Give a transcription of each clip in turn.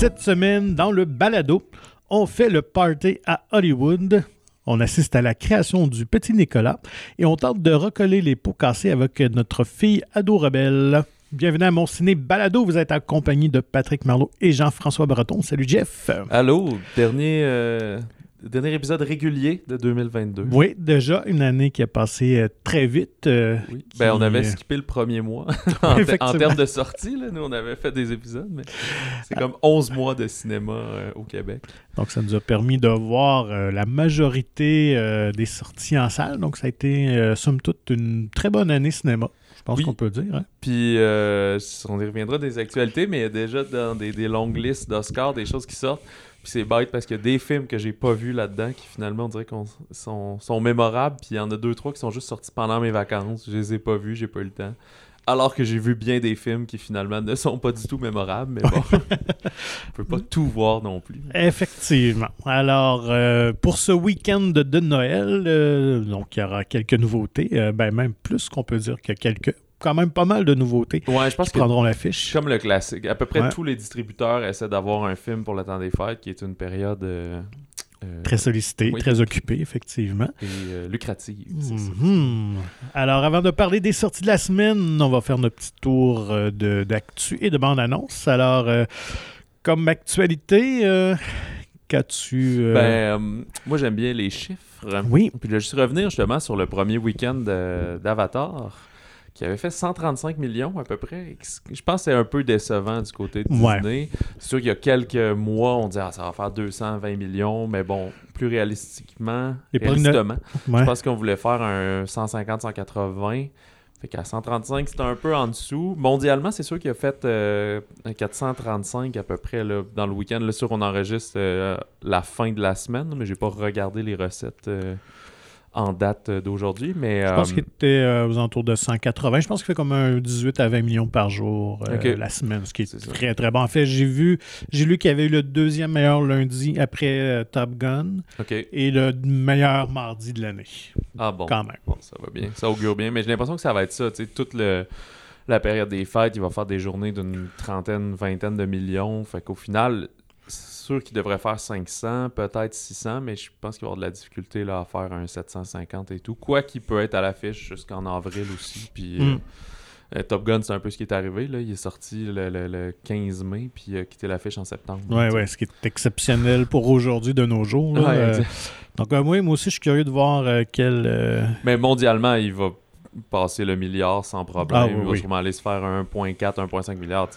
Cette semaine, dans le balado, on fait le party à Hollywood. On assiste à la création du petit Nicolas et on tente de recoller les pots cassés avec notre fille ado rebelle. Bienvenue à mon ciné balado. Vous êtes accompagné de Patrick Marlot et Jean-François Breton. Salut Jeff. Allô, dernier, euh, dernier épisode régulier de 2022. Oui, déjà une année qui a passé euh, très vite. euh, Oui. qui, Ben, on avait euh, skippé le premier mois en, termes de sortie. Là, nous, on avait fait des épisodes, mais c'est comme 11 mois de cinéma euh, au Québec. Donc, ça nous a permis de voir euh, la majorité des sorties en salle. Donc, ça a été, somme toute, une très bonne année cinéma. Je pense Oui. qu'on peut dire. hein. Puis, on y reviendra des actualités, mais il y a déjà dans des, des longues listes d'Oscars des choses qui sortent. Puis c'est bête parce qu'il y a des films que j'ai pas vus là-dedans qui finalement on dirait qu'on sont, sont mémorables. Puis il y en a deux, trois qui sont juste sortis pendant mes vacances. Je les ai pas vus, j'ai pas eu le temps. Alors que j'ai vu bien des films qui finalement ne sont pas du tout mémorables. Mais bon, on peut pas tout voir non plus. Effectivement. Alors, euh, pour ce week-end de, de Noël, euh, donc il y aura quelques nouveautés. euh, ben, même plus qu'on peut dire que quelques. Quand même pas mal de nouveautés Ouais, je pense qui que prendront l'affiche. comme le classique. À peu près Ouais. tous les distributeurs essaient d'avoir un film pour le temps des fêtes qui est une période euh, euh, Très sollicité, Oui. très occupé, effectivement. et, euh, lucrative. Mhm. Alors, avant de parler des sorties de la semaine, on va faire notre petit tour euh, d'actu et de bande-annonce. Alors, comme actualité, qu'as-tu... euh, Ben, euh, moi, j'aime bien les chiffres. oui, Puis je suis revenir justement sur le premier week-end d'Avatar, qui avait fait 135 millions à peu près. Je pense que c'est un peu décevant du côté de Ouais. Disney. C'est sûr qu'il y a quelques mois, on disait ah, ça va faire 220 millions, mais bon, plus réalistiquement, réalistement, ouais. je pense qu'on voulait faire un 150-180. Fait qu'à 135, c'était un peu en dessous. Mondialement, c'est sûr qu'il a fait euh, un 435 à peu près là, dans le week-end. Là, sûr, on enregistre euh, la fin de la semaine, mais j'ai pas regardé les recettes euh, en date euh, d'aujourd'hui. Mais Je pense euh, qu'il était euh, aux alentours de 180. Je pense qu'il fait comme un 18 à 20 millions par jour euh, la semaine, ce qui est, ça. très, très bon. En fait, j'ai vu, j'ai lu qu'il y avait eu le deuxième meilleur lundi après Top Gun et le meilleur mardi de l'année, Ah bon. quand même. Bon, ça va bien. Ça augure bien. Mais j'ai l'impression que ça va être ça. Tu sais, toute le- la période des fêtes, il va faire des journées d'une trentaine, vingtaine de millions. Fait qu'au final, sûr qu'il devrait faire 500, peut-être 600, mais je pense qu'il va y avoir de la difficulté là, à faire un 750 et tout. Quoi qu'il peut être à l'affiche jusqu'en avril aussi. Puis euh, Mm. euh, Top Gun, c'est un peu ce qui est arrivé. Là. Il est sorti le, le- le 15 mai, puis il a quitté l'affiche en septembre. Sais. ouais, ce qui est exceptionnel pour aujourd'hui de nos jours. là. Ouais, Euh, donc, euh, moi, moi aussi, je suis curieux de voir euh, quel. euh, Mais mondialement, il va passer le milliard sans problème. Ah oui, il va oui. sûrement aller se faire un 1.4, 1.5 milliard.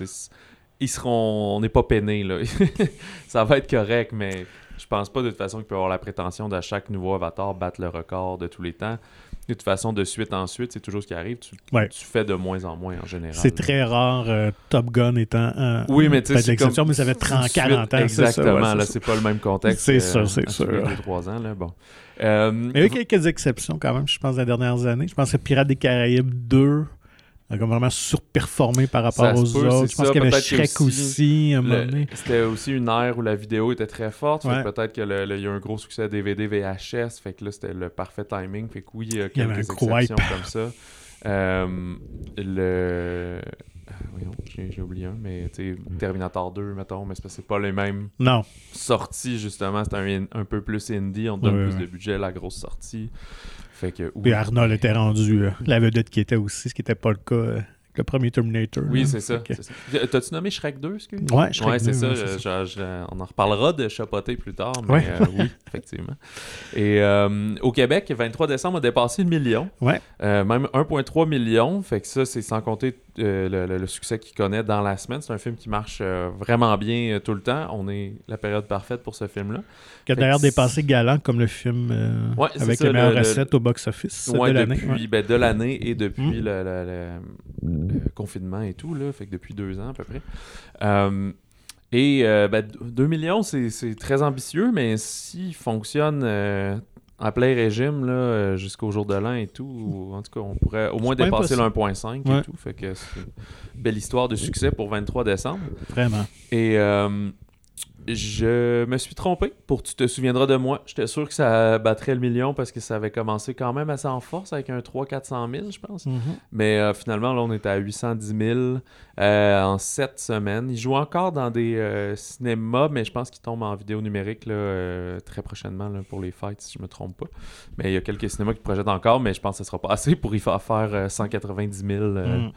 Ils seront. On n'est pas peinés, là. ça va être correct, mais je pense pas de toute façon qu'il peut avoir la prétention de chaque nouveau avatar battre le record de tous les temps. De toute façon, de suite en suite, c'est toujours ce qui arrive. Tu, Ouais. tu fais de moins en moins en général. C'est très rare, euh, Top Gun étant un. Oui, mais tu sais, l'exception, mais ça fait 30, Tout de suite, 40 ans. c'est ça, Exactement, ouais, là, c'est pas le même contexte. C'est ça, c'est sûr. 2-3 ans, là, bon. Euh, Mais il y a eu quelques exceptions quand même, je pense, les dernières années. Je pense que Pirates des Caraïbes 2 a comme vraiment surperformé par rapport Ça aux peut, autres. Je pense qu'il y avait Shrek aussi, à. C'était aussi une ère où la vidéo était très forte. Ouais. Peut-être qu'il y a un gros succès DVD, VHS. Fait que là, c'était le parfait timing. Fait que oui, il y a Il y avait quelques un exceptions comme ça. Euh, le. voyons, j'ai oublié un, mais Terminator 2, mettons, mais c'est pas les mêmes Non. sorties, justement. C'était un, un peu plus indie, on donne plus de budget à la grosse sortie. Fait que. oui. Puis Arnold était rendu euh, la vedette qui était aussi, ce qui n'était pas le cas euh, avec le premier Terminator. Oui, c'est ça. Que- ça. T'as-tu nommé Shrek 2, excuse? Ouais, Shrek Ouais, c'est 2, ça. ouais, je- c'est je- je- on en reparlera de chapoter plus tard, mais Ouais. euh, oui, effectivement. Et euh, au Québec, le 23 décembre a dépassé le million. Ouais. Euh, même 1,3 million. Fait que ça, c'est sans compter euh, le, le- le succès qu'il connaît dans la semaine. C'est un film qui marche euh, vraiment bien euh, tout le temps. On est la période parfaite pour ce film-là. Qui a d'ailleurs dépassé Galant comme le film Ouais, avec ça, les meilleures le- le- recettes au box-office Ouais, de l'année. depuis ouais. ben, de l'année et depuis Mm. le, confinement et tout, là, fait que depuis deux ans à peu près. Et euh, ben, 2 millions, c'est c'est très ambitieux, mais s'il fonctionne en plein régime là, euh, jusqu'au jour de l'an et tout, ou- en tout cas, on pourrait au moins dépasser le impossible. 1.5 Ouais. et tout. Fait que c'est une belle histoire de succès pour 23 décembre. Vraiment. Et euh, Je me suis trompé. Pour Tu te souviendras de moi, j'étais sûr que ça battrait le million parce que ça avait commencé quand même assez en force avec un 300-400 000, je pense. Mhm. Mais euh, finalement, là, on est à 810 000 euh, en 7 semaines. Il joue encore dans des euh, cinémas, mais je pense qu'il tombe en vidéo numérique là, très prochainement là, pour les fêtes, si je me trompe pas. Mais il y a quelques cinémas qui projettent encore, mais je pense que ce sera pas assez pour y faire faire euh, 190 000. euh, Mhm.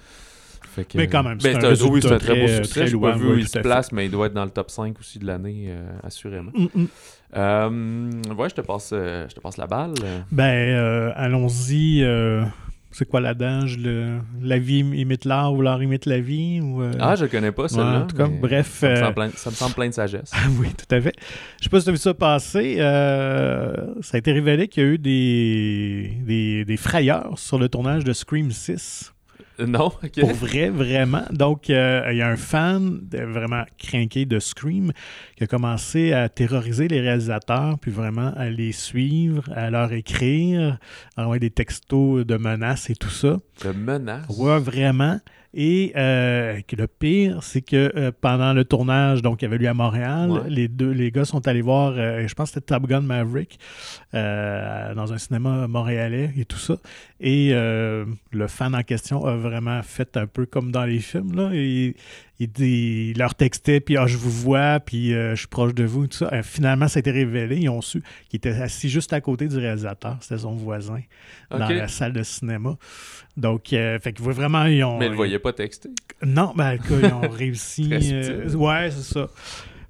Fait que- Mais quand même, c'est Ben, un c'est un, oui, c'est un très beau succès. très Je n'ai pas louable, vu où oui, il se place, mais il doit être dans le top 5 aussi de l'année, euh, assurément. Mm, mm. Euh, ouais, je te passe, euh, je te passe la balle. Ben, euh, allons-y. euh, c'est quoi l'adage? Le... La vie imite l'art ou l'art imite la vie? Ou, euh, Ah, je connais pas ouais, celle-là. en tout cas, mais bref. Ça me, euh, semble plein, ça me semble plein de sagesse. Oui, tout à fait. Je sais pas si tu as vu ça passer. euh, ça a été révélé qu'il y a eu des, des, des frayeurs sur le tournage de Scream 6. Euh, non, ok. Pour vrai, vraiment. Donc, euh, il y a un fan de- vraiment craqué de Scream qui a commencé à terroriser les réalisateurs, puis vraiment à les suivre, à leur écrire, à envoyer des textos de menaces et tout ça. De menace. Ouais, vraiment. Et euh, le pire, c'est que euh, pendant le tournage, donc il y avait lui à Montréal, Ouais. les deux les gars sont allés voir, euh, je pense que c'était Top Gun Maverick, dans un cinéma montréalais et tout ça. Et le fan en question a vraiment fait un peu comme dans les films. Là. Et, il, dit- il leur textait, puis ah, je vous vois, puis euh, je suis proche de vous, tout ça. Euh, finalement, ça a été révélé. Ils ont su qu'il était assis juste à côté du réalisateur. C'était son voisin dans la salle de cinéma. Donc, euh, fait que vraiment, ils ont. Mais il ne voyait pas texter. Non, ben, ils ont réussi. Ouais, c'est ça.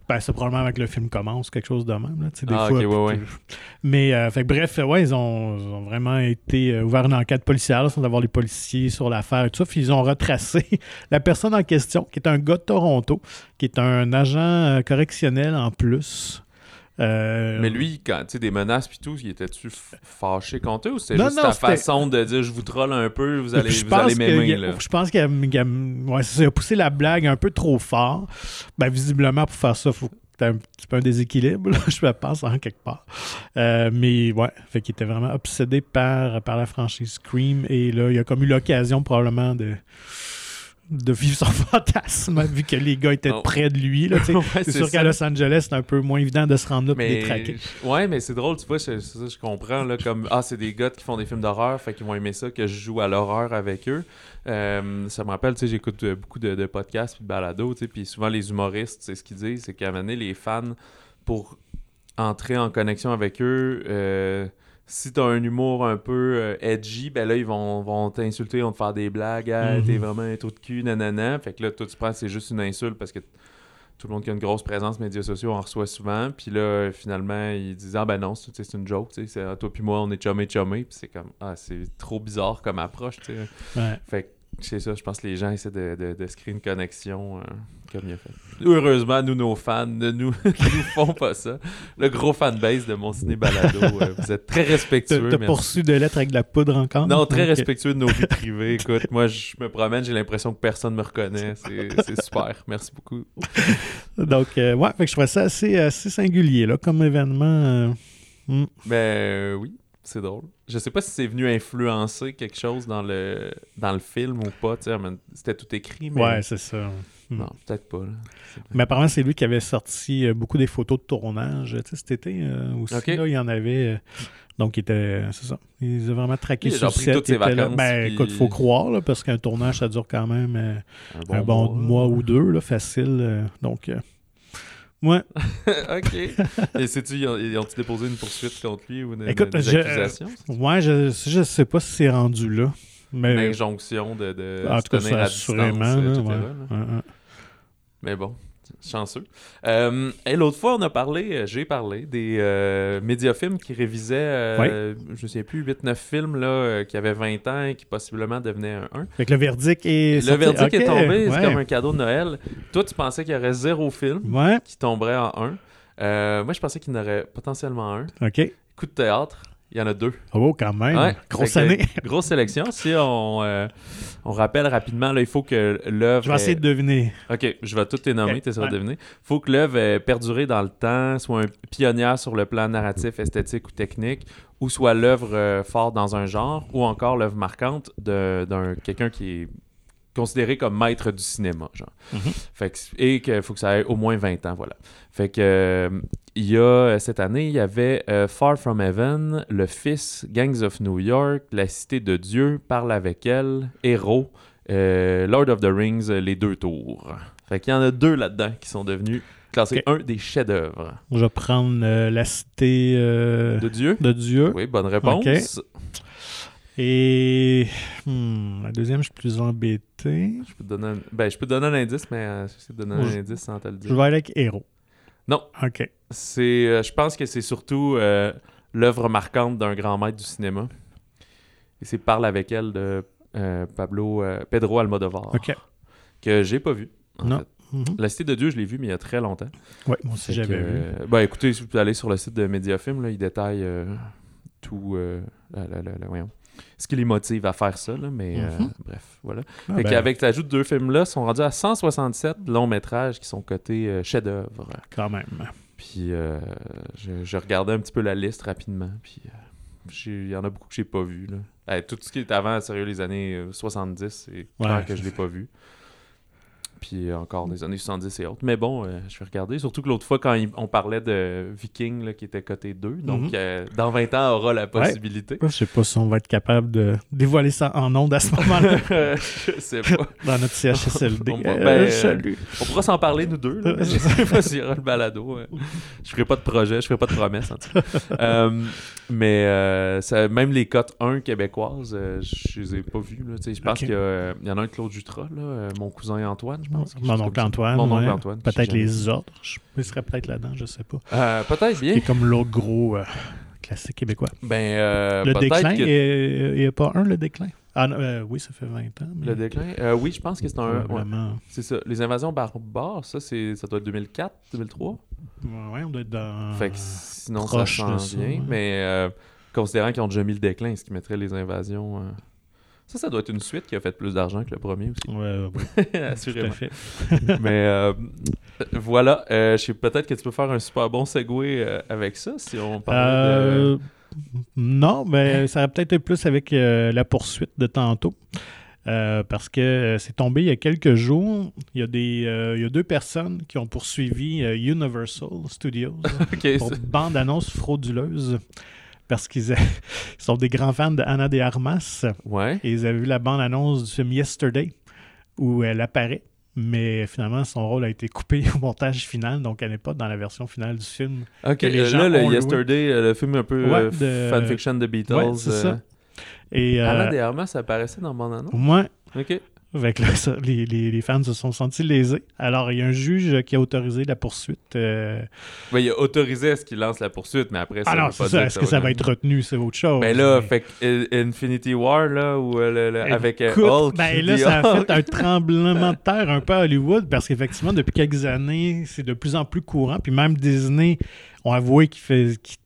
Ben, c'est probablement avec le film commence, quelque chose de même. Là, des Ah, fois, ouais, ouais. Mais, euh, fait bref, ouais, ils ont, ils ont vraiment été euh, ouverts une enquête policière, sans avoir les policiers sur l'affaire et tout ça. Puis ils ont retracé la personne en question, qui est un gars de Toronto, qui est un agent euh, correctionnel en plus. Euh, Mais lui, quand tu sais, des menaces puis tout, il était-tu fâché contre eux ou c'était juste non, ta façon de dire je vous troll un peu, vous allez, vous allez m'aimer a- là? Je pense qu'il a, a- ouais, poussé la blague un peu trop fort. Ben, visiblement, pour faire ça, il faut que tu aies un petit peu un déséquilibre, là, je pense, en quelque part. Euh, mais ouais, fait qu'il était vraiment obsédé par, par la franchise Scream. Et là, il a comme eu l'occasion probablement de de vivre son fantasme vu que les gars étaient Oh. près de lui. là. Ouais, c'est sûr qu'à Los Angeles, c'est un peu moins évident de se rendre là et de les traquer. Ouais, mais c'est drôle, tu vois, je, ça, je comprends, là, comme, ah, c'est des gars qui font des films d'horreur, fait qu'ils vont aimer ça, que je joue à l'horreur avec eux. Euh, ça me rappelle, tu sais, j'écoute euh, beaucoup de, de podcasts puis de balados, tu sais, puis souvent les humoristes, c'est ce qu'ils disent, c'est qu'à un moment donné, les fans, pour entrer en connexion avec eux, euh, si t'as un humour un peu euh, edgy, ben là, ils vont, vont t'insulter, ils vont te faire des blagues, Ah, Mhm. t'es vraiment un trou de cul, nanana. Fait que là, toi, tu penses que c'est juste une insulte parce que tout le monde qui a une grosse présence médias sociaux en reçoit souvent. Puis là, finalement, ils disent Ah ben non, c'est une joke, tu sais. c'est, ah, Toi puis moi, on est chumé chumé. Puis c'est comme Ah, c'est trop bizarre comme approche, tu sais. Ouais. Fait que c'est ça, je pense que les gens essaient de, de, de se créer une connexion euh, comme il a fait. Heureusement, nous, nos fans, ne nous, nous font pas ça. Le gros fanbase de mon ciné balado, euh, vous êtes très respectueux. t'as poursu de lettres avec de la poudre encore? Non, très respectueux de nos vies privées. Écoute, moi, je me promène, j'ai l'impression que personne me reconnaît. C'est c'est super. Merci beaucoup. Donc, euh, ouais, fait que je trouvais ça assez, assez singulier là, comme événement. euh, hmm. Ben euh, oui, c'est drôle. Je sais pas si c'est venu influencer quelque chose dans le, dans le film ou pas. C'était tout écrit, mais. Ouais, c'est ça. Hmm. Non, peut-être pas. là. Mais apparemment, c'est lui qui avait sorti euh, beaucoup des photos de tournage. Cet été euh, aussi, là, il y en avait. euh, donc, il était. C'est ça. Il les a vraiment traqué sur set. toutes ses là. vacances, Ben, puis- écoute, faut croire, là, parce qu'un tournage, ça dure quand même euh, un bon mois ou deux, là, facile. euh, donc, ouais. ok. Et sais-tu, ils ont- ils ont-ils déposé une poursuite contre lui ou une, Écoute, des je- accusations? Ouais, je, je sais pas si c'est rendu là. Une Mais. injonction de, de en se tout cas, tenir ça, à distance, assurément. euh, là, etc., ouais. là. Ouais, ouais. Mais bon, chanceux. Euh, et l'autre fois, on a parlé, euh, j'ai parlé des euh, médiafilms qui révisaient, euh, je ne sais plus, 8-9 films là, qui avaient 20 ans et qui possiblement devenaient un 1. Fait que le verdict est. Le verdict est tombé, c'est comme un cadeau de Noël. Toi, tu pensais qu'il y aurait zéro film Ouais, qui tomberait en 1. Euh, moi, je pensais qu'il y en aurait potentiellement un. ok. Coup de théâtre, il y en a deux. Oh, quand même. Ouais, Grosse que, année. grosse sélection. Si on, euh, on rappelle rapidement, là, il faut que l'œuvre. Je vais essayer ait- de deviner. Ok, je vais tout les nommer, Ok, tu ouais. de deviner. faut que l'œuvre ait perduré dans le temps, soit un pionnière sur le plan narratif, esthétique ou technique, ou soit l'œuvre euh, forte dans un genre, ou encore l'œuvre marquante de- d'un quelqu'un qui est considéré comme maître du cinéma, genre. Mhm. Fait que, et qu'il faut que ça ait au moins 20 ans, voilà. Fait que euh, il y a euh, cette année, il y avait euh, Far From Heaven, Le Fils, Gangs of New York, La Cité de Dieu, Parle avec elle, Héros, euh, Lord of the Rings, Les Deux Tours. Fait qu'il y en a deux là-dedans qui sont devenus classés un des chefs-d'œuvre Je vais prendre la cité de Dieu? de Dieu. Oui, bonne réponse. Et hmm, la deuxième, je suis plus embêté. Je peux te donner un... Ben, je peux te donner un indice, mais euh, j'essaie de donner Je- un indice sans te le Je dire. vais aller avec Héros. Non. OK. C'est, euh, je pense que c'est surtout euh, l'œuvre marquante d'un grand maître du cinéma. Et c'est Parle avec elle de euh, Pablo Pedro Almodovar, OK. que j'ai pas vu. en Non. fait. Mhm. La Cité de Dieu, je l'ai vu, mais il y a très longtemps. Ouais, moi aussi, j'avais vu. ben écoutez, si vous pouvez aller sur le site de Mediafilm, là, il détaille tout la- la- voyons, ce qui les motive à faire ça. là, mais euh, Mhm. bref, voilà. Ah, Fait ben, qu'avec l'ajout de deux films-là, ils sont rendus à 167 longs métrages qui sont cotés euh, chefs-d'œuvre. Quand même. Puis euh, je, je regardais un petit peu la liste rapidement. Puis euh, il y en a beaucoup que j'ai pas vu. Là. Eh, tout ce qui est avant, sérieux, les années euh, 70, c'est clair Ouais, que je l'ai pas vu. Puis euh, encore des années 70 et autres. Mais bon, euh, je vais regarder. Surtout que l'autre fois, quand il- on parlait de Viking là, qui était coté 2, donc Mhm. euh, dans 20 ans, aura la possibilité. Je sais pas si on va être capable de dévoiler ça en ondes à ce moment-là je sais pas. dans notre CHSLD. On- Euh, ben, salut. On pourra s'en parler, nous deux. là, mais je sais pas s'il y aura le balado. euh. Je ferai pas de projet, je ferai pas de promesse. En tout cas. Euh, mais euh, ça- même les cotes 1 québécoises, euh, je les ai pas vues. Je pense qu'il y, euh, en a un Claude Jutras, là, euh, mon cousin Antoine, je pense. quelque Mon oncle. Antoine. Mon oncle ouais. Antoine. Peut-être les ordres. Je il serait peut-être là-dedans, je sais pas. Euh, Peut-être bien. C'est comme l'autre gros euh, classique québécois. Ben, euh, le déclin, que- il n'y a pas un, le déclin? Ah, non, euh, oui, ça fait 20 ans. Mais Le déclin? Euh, Oui, je pense que c'est un. ouais, c'est ça. Les invasions barbares, ça, c'est, ça doit être 2004, 2003. Ouais, on doit être dans. Fait que sinon, proche ça vient. ouais. Mais euh, considérant qu'ils ont déjà mis le déclin, ce qui mettrait les invasions. Ça, ça doit être une suite qui a fait plus d'argent que le premier aussi. Ouais, ouais, tout à Assurément. fait. Mais euh, voilà, euh, je sais peut-être que tu peux faire un super bon segue euh, avec ça si on parle Euh, Non, mais ça aurait peut-être plus avec la poursuite de tantôt. Parce que c'est tombé il y a quelques jours. Il y a, des, il y a deux personnes qui ont poursuivi Universal Studios de. Pour bande-annonce frauduleuse. Parce qu'ils a- sont des grands fans de Anna de Armas. Ouais. Et ils avaient vu la bande-annonce du film Yesterday, où elle apparaît. Mais finalement, son rôle a été coupé au montage final, donc elle n'est pas dans la version finale du film. Ok, que les euh, gens là, le loué. Yesterday, euh, le film un peu Ouais, euh, de- fanfiction de Beatles. Ouais, c'est euh, ça. Et euh, Alain Desarmas, ça apparaissait dans mon annonce. moi, Ok. Avec là, ça, les, les- les fans se sont sentis lésés. Alors, il y a un juge qui a autorisé la poursuite. euh, Ben, il a autorisé à ce qu'il lance la poursuite, mais après, ça Ah non, veut c'est pas ça. Est-ce que ça va être retenu? C'est autre chose. Ben là, Mais- fait que euh, Infinity War, là, ou euh, le- le- avec Écoute, Hulk. ben là, ça a fait un tremblement de terre un peu à Hollywood parce qu'effectivement, depuis quelques années, c'est de plus en plus courant. Puis même Disney ont avoué qu'ils fait- qu'ils-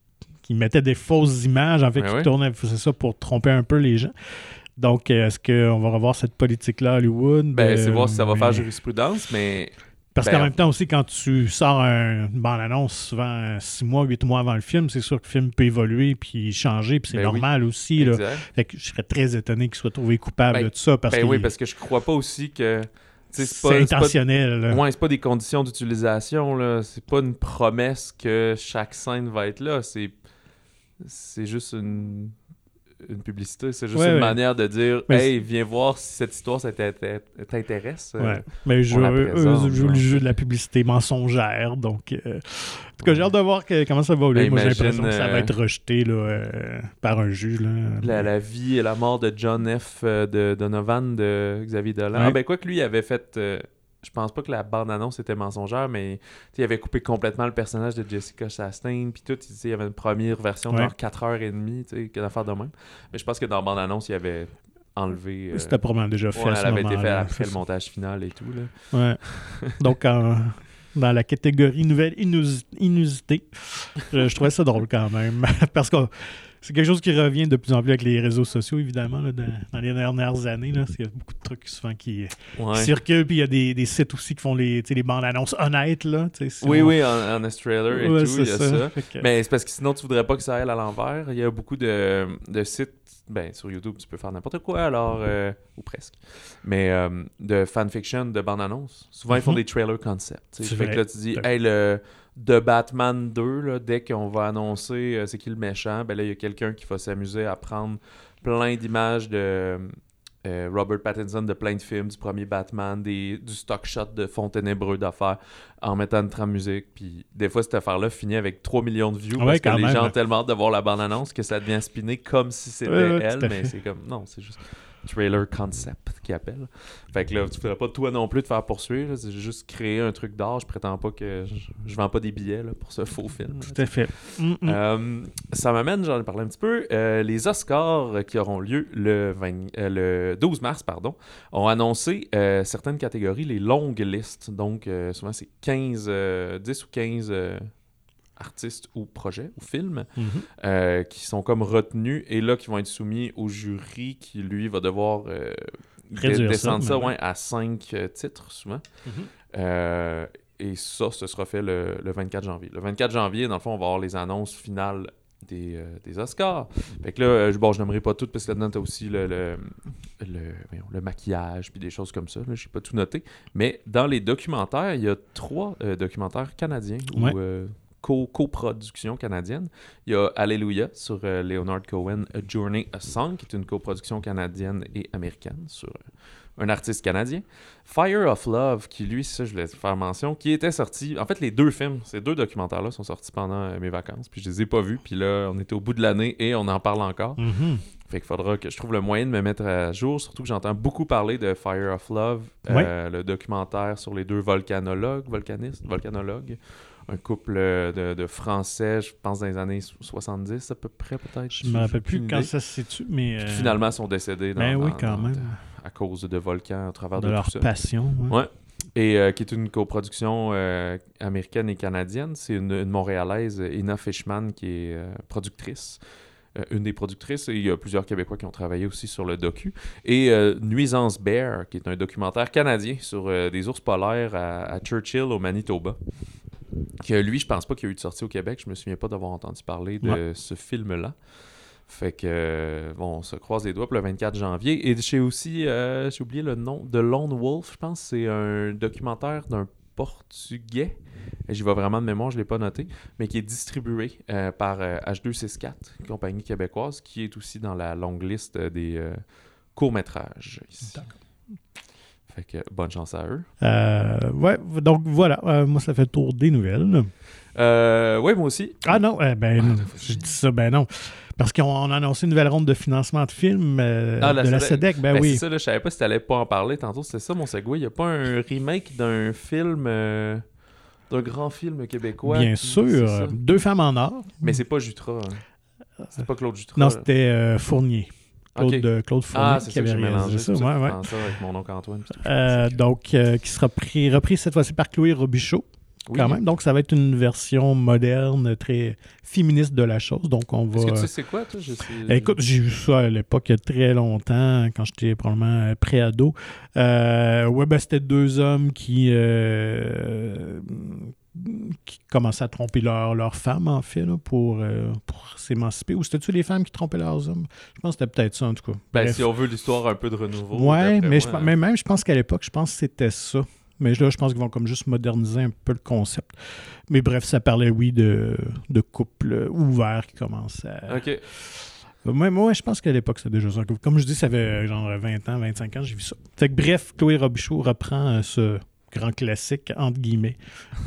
qu'ils mettaient des fausses images, en fait, Ben qu'ils oui. tournaient, c'est ça, pour tromper un peu les gens. Donc, est-ce qu'on va revoir cette politique-là à Hollywood? Ben, c'est Euh, voir si ça va faire jurisprudence, mais Parce ben, qu'en même temps aussi, quand tu sors un- bande-annonce, souvent euh, six mois, huit mois avant le film, c'est sûr que le film peut évoluer puis changer, puis c'est Ben oui. normal aussi. Là. Fait que je serais très étonné qu'il soit trouvé coupable Ben, de tout ça parce ben oui, parce que je crois pas aussi que. c'est pas- pas- intentionnel. là. Ouais, c'est pas des conditions d'utilisation, là. C'est pas une promesse que chaque scène va être là. C'est. C'est juste une. Une publicité, c'est juste Ouais, une ouais. manière de dire Mais Hey, viens voir si cette histoire t'intéresse. Euh, Ouais. Mais je, eux jouent le jeu de la publicité mensongère. Donc, euh, en tout cas, j'ai hâte de voir que- comment ça va évoluer. Moi, j'ai l'impression que ça va euh, être rejeté là, euh, par un juge. Là. La, la vie et la mort de John F. euh, de Donovan de Xavier Dolan. Ah, ben, quoi que lui, il avait fait. Je pense pas que la bande-annonce était mensongère, mais il avait coupé complètement le personnage de Jessica Chastain. Puis tout, il y avait une première version de Ouais. genre 4h30, tu sais, qu'une affaire de même. Mais je pense que dans la bande-annonce, il avait enlevé. euh, C'était probablement déjà fait ouais, à ce elle avait été fait après le montage final et tout. Là. Ouais. Donc, dans la catégorie nouvelle inusi- inusité, je, je trouvais ça drôle quand même. Parce que c'est quelque chose qui revient de plus en plus avec les réseaux sociaux, évidemment, là, dans, dans les dernières années. Là, il y a beaucoup de trucs souvent qui, circulent, puis il y a des, des sites aussi qui font les, les bandes annonces honnêtes. Là, si Oui, on- oui, en, en trailer et Ouais, tout, il y a ça. Que- Mais c'est parce que sinon, tu voudrais pas que ça aille à l'envers. Il y a beaucoup de, de sites. Ben, sur YouTube, tu peux faire n'importe quoi, alors. euh, ou presque. Mais euh, de fanfiction, de bande-annonce. Souvent, ils font Mhm. des trailer concepts. Fait que là, tu dis, hey, le. De Batman 2, là, dès qu'on va annoncer euh, c'est qui le méchant, ben là, il y a quelqu'un qui va s'amuser à prendre plein d'images de euh, Robert Pattinson de plein de films, du premier Batman, des, du stock shot de fond ténébreux d'affaires en mettant une trame musique. Puis des fois, cette affaire-là finit avec 3 millions de views Ouais, parce que les même. gens ont tellement hâte de voir la bande-annonce que ça devient spiné comme si c'était Ouais, ouais, elle, mais c'est comme non, c'est juste trailer concept qui appelle. Fait que là, tu ferais pas toi non plus de faire poursuivre. C'est juste créer un truc d'art. Je prétends pas que je, je vends pas des billets là, pour ce faux film. là. Tout à fait. Mm, mm. Euh, ça m'amène, j'en ai parlé un petit peu, euh, les Oscars qui auront lieu le, 20 euh, le 12 mars, pardon, ont annoncé certaines catégories, les longues listes. Donc, souvent, c'est 15, euh, 10 ou 15 euh, artistes ou projets ou films Mhm. euh, qui sont comme retenus et là, qui vont être soumis au jury qui, lui, va devoir euh, ça, descendre ça, ouais, à 5 titres, souvent. Mhm. Euh, et ça, ce sera fait le, le 24 janvier. Le 24 janvier, dans le fond, on va avoir les annonces finales des, euh, des Oscars. Fait que là, euh, bon, je n'aimerais pas toutes parce que là-dedans, tu as aussi le, le, le, voyons, le maquillage puis des choses comme ça. Je n'ai pas tout noté. Mais dans les documentaires, il y a trois euh, documentaires canadiens ou euh, coproduction canadienne. Il y a Alléluia sur euh, Leonard Cohen, A Journey a Song, qui est une coproduction canadienne et américaine sur euh, un artiste canadien. Fire of Love, qui lui, ça je voulais faire mention, qui était sorti. En fait, les deux films, ces deux documentaires-là sont sortis pendant euh, mes vacances, puis je les ai pas vus, puis là, on était au bout de l'année et on en parle encore. Mhm. Fait qu'il faudra que je trouve le moyen de me mettre à jour, surtout que j'entends beaucoup parler de Fire of Love, le documentaire sur les deux volcanologues, volcanistes, volcanologues, un couple euh, de, de Français, je pense dans les années so- 70 à peu près peut-être. Je me rappelle plus quand idée. ça se situe, mais. euh, finalement sont décédés dans, Ben oui, dans- quand dans- même. à cause de volcans à travers De de, leur tout ça. passion. ouais. Ouais. Et euh, qui est une coproduction euh, américaine et canadienne. C'est une, une Montréalaise, Ina Fishman, qui est productrice. Euh, une des productrices. Et il y a plusieurs Québécois qui ont travaillé aussi sur le docu. Et euh, Nuisance Bear, qui est un documentaire canadien sur euh, des ours polaires à, à Churchill, au Manitoba. Que lui, je pense pas qu'il y a eu de sortie au Québec. Je me souviens pas d'avoir entendu parler de Ouais. ce film-là. Fait que, euh, bon, on se croise les doigts pour le 24 janvier. Et j'ai aussi, euh, j'ai oublié le nom, de Lone Wolf, je pense. C'est un documentaire d'un Portugais. J'y vais vraiment de mémoire, je ne l'ai pas noté. Mais qui est distribué euh, par euh, H264, compagnie québécoise, qui est aussi dans la longue liste des courts-métrages. D'accord. Fait que, bonne chance à eux. Euh, ouais, donc voilà. Euh, moi, ça fait le tour des nouvelles. Euh, oui, moi aussi. Ah non, eh ben, Ah, je dis ça, ben non. Parce qu'on on a annoncé une nouvelle ronde de financement de films Ah, de la SEDEC. Ben, Ben, oui. C'est ça, là, je savais pas si tu pas en parler tantôt. C'était ça mon segway. Il n'y a pas un remake d'un film, d'un grand film québécois. Bien sûr. c'est. Deux femmes en or. Mais c'est pas Jutra. hein. C'est pas Claude Jutra. Non, c'était euh, Fournier. Claude, Ok. euh, Claude Fournier Ah, qui avait réalisé mélangé. ça. Ça ouais, ouais. avec mon oncle Antoine. Euh, donc, euh, qui sera pris, repris cette fois-ci par Chloé Robichaud, Oui. quand même. Donc, ça va être une version moderne, très féministe de la chose. Donc, on va. Est-ce que tu sais c'est quoi, toi? Je sais... Eh, Écoute, j'ai vu ça à l'époque, il y a très longtemps, quand j'étais probablement pré-ado. Euh, ouais, ben, c'était deux hommes qui, qui commençaient à tromper leur, leur femme, en fait, là, pour, euh, pour s'émanciper. Ou c'était-tu les femmes qui trompaient leurs hommes? Je pense que c'était peut-être ça, en tout cas. Ben, Bref. si on veut l'histoire un peu de renouveau. Ouais, d'après mais, je, moi, mais même, je pense qu'à l'époque, je pense que c'était ça. Mais là, je pense qu'ils vont comme juste moderniser un peu le concept. Mais bref, ça parlait, oui, de, de couples ouverts qui commencent à... Ok. Moi, moi, je pense qu'à l'époque, c'était déjà ça. Comme je dis, ça fait genre 20 ans, 25 ans, j'ai vu ça. Fait que bref, Chloé Robichaud reprend euh, ce grand classique, entre guillemets.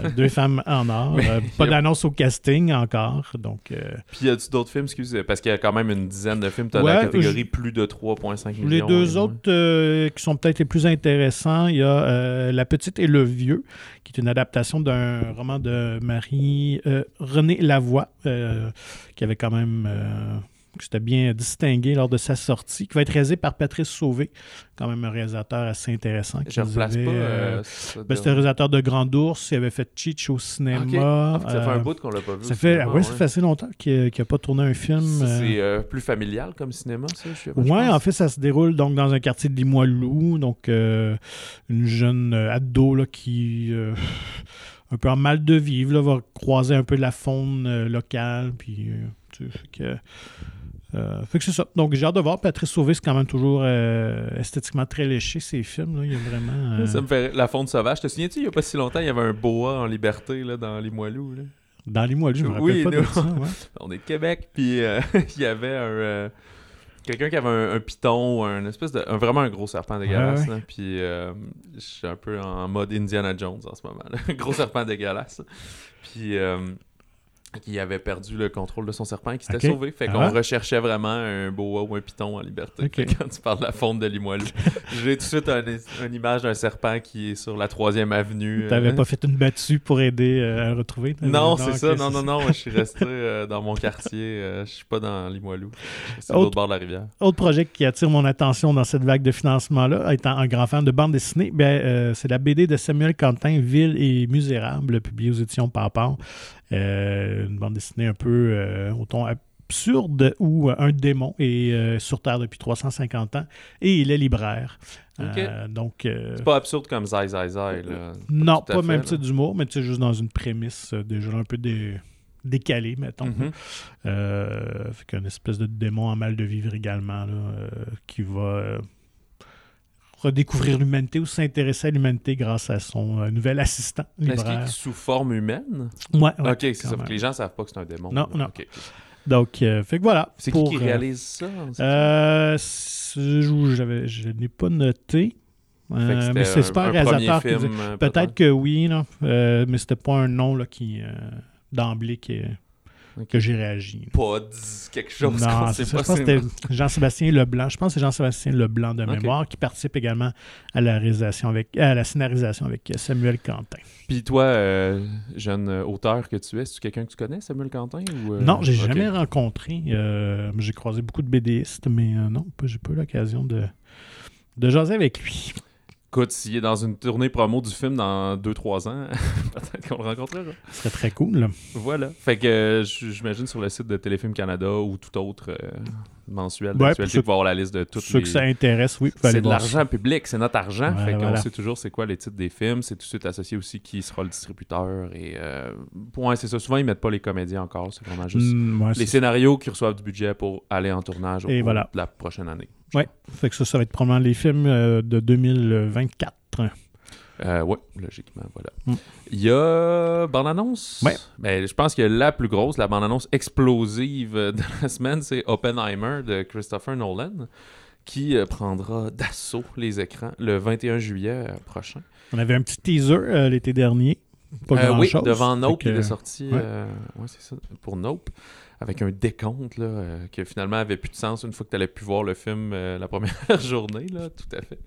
Euh, deux femmes en or. Mais- Euh, pas d'annonce au casting encore. Donc, euh, Puis y a-tu d'autres films, excusez, parce qu'il y a quand même une dizaine de films. T'as Ouais, la catégorie plus de 3,5 millions. les deux autres qui sont peut-être les plus intéressants, il y a La Petite et le Vieux, qui est une adaptation d'un roman de Marie Renée Lavoie, qui avait quand même euh, qui s'était bien distingué lors de sa sortie, qui va être réalisé par Patrice Sauvé, quand même un réalisateur assez intéressant. Je avait, pas. euh, euh, ben, de- C'était un réalisateur de Grand Ours, il avait fait Cheech au cinéma. Ah, ça fait euh, un bout qu'on l'a pas vu. ça fait, cinéma, ouais, ça fait assez longtemps qu'il n'a pas tourné un film. Euh, C'est euh, plus familial comme cinéma, ça, pense. en fait, ça se déroule donc dans un quartier de Limoilou. Donc, euh, une jeune euh, ado là, qui, euh, un peu en mal de vivre, là, va croiser un peu la faune euh, locale. Puis, euh, que, euh, fait que c'est ça. Donc, j'ai hâte de voir. Patrice Sauvé, c'est quand même toujours euh, esthétiquement très léché, ces films. Là. Il y a vraiment. euh, Ça me fait la faune sauvage. Te souviens-tu, il n'y a pas si longtemps, il y avait un boa en liberté là, dans Limoilou. Là? Dans Limoilou, je me rappelle Oui, pas de nous- ça. ouais. On est de Québec, puis il y avait un. Quelqu'un qui avait un, ou un espèce de. un- vraiment un gros serpent dégueulasse. Ouais, Puis je suis un peu en mode Indiana Jones en ce moment. Un gros serpent dégueulasse. Puis. Qui avait perdu le contrôle de son serpent et qui s'était sauvé. Fait Ah. qu'on recherchait vraiment un boa ou un python en liberté. Quand tu parles de la faune de Limoilou, j'ai tout de suite un- une image d'un serpent qui est sur la troisième avenue. T'avais euh, pas fait une battue pour aider euh, à le retrouver? non, c'est ça. Non, c'est non, non. Je suis resté euh, dans mon quartier. euh, je suis pas dans Limoilou. Autre- l'autre bord de la rivière. Autre projet qui attire mon attention dans cette vague de financement-là, étant un grand fan de bande dessinée, ben, c'est la BD de Samuel Quentin, Ville et Misérable, publiée aux éditions Papa. Euh, une bande dessinée un peu euh, au ton absurde où euh, un démon est sur Terre depuis 350 ans et il est libraire. Euh, donc, euh, C'est pas absurde comme Zai Zai Zai. Là. non, pas fait, même type d'humour, mais tu sais, juste dans une prémisse euh, déjà un peu dé- décalée, mettons. Mhm. Euh, fait qu'un espèce de démon en mal de vivre également, là, qui va redécouvrir l'humanité ou s'intéresser à l'humanité grâce à son euh, nouvel assistant Est-ce qu'il libraire. est sous forme humaine? Ouais, ouais, ok, c'est ça. Les gens savent pas que c'est un démon. Non, là. non. Donc, euh, fait que voilà. C'est qui qui euh, réalise ça? euh, je n'ai pas noté. Euh, mais c'est pas un, un réalisateur Peut-être que oui, là, euh, mais c'était pas un nom là, qui euh, d'emblée qui, Que j'ai réagi. Pas dit quelque chose Non, sait c'est ça. pas. Je pense que c'est- c'était Jean-Sébastien Leblanc. Je pense que c'est Jean-Sébastien Leblanc de mémoire qui participe également à la réalisation avec à la scénarisation avec Samuel Quentin. Puis toi, euh, jeune auteur que tu es, c'est quelqu'un que tu connais, Samuel Quentin? Ou, euh, non, j'ai ok. jamais rencontré. euh, j'ai croisé beaucoup de BDistes, mais euh, non, j'ai pas eu l'occasion de, de jaser avec lui. Écoute, s'il est dans une tournée promo du film dans 2-3 ans, peut-être qu'on le rencontrera. Ce serait très cool. là. Voilà. Fait que euh, j'imagine sur le site de Téléfilm Canada ou tout autre euh, mensuel Ouais, d'actualité, ceux- vas avoir la liste de toutes Ceux les... que ça intéresse, oui, vous C'est de l'argent public, c'est notre argent. Voilà, fait qu'on voilà. sait toujours c'est quoi les titres des films. C'est tout de suite associé aussi qui sera le distributeur. Et euh, ouais, c'est ça. Souvent, ils mettent pas les comédiens encore. C'est vraiment juste Mm, ouais, les scénarios qui reçoivent du budget pour aller en tournage au Et cours voilà. de la prochaine année. Ouais. Fait que ça, ça va être probablement les films euh, de 2024. Euh, oui, logiquement, voilà. Mm. Il y a bande-annonce? Ouais. Ben, je pense que la plus grosse, la bande-annonce explosive de la semaine, c'est Oppenheimer de Christopher Nolan, qui euh, prendra d'assaut les écrans le 21 juillet euh, prochain. On avait un petit teaser euh, l'été dernier. Pas Euh, oui, grand-chose. devant Nope, que- il est sorti. ouais. euh, ouais, c'est ça, pour Nope. Avec un décompte là, euh, qui finalement avait plus de sens une fois que tu allais pu voir le film euh, la première journée, là, tout à fait.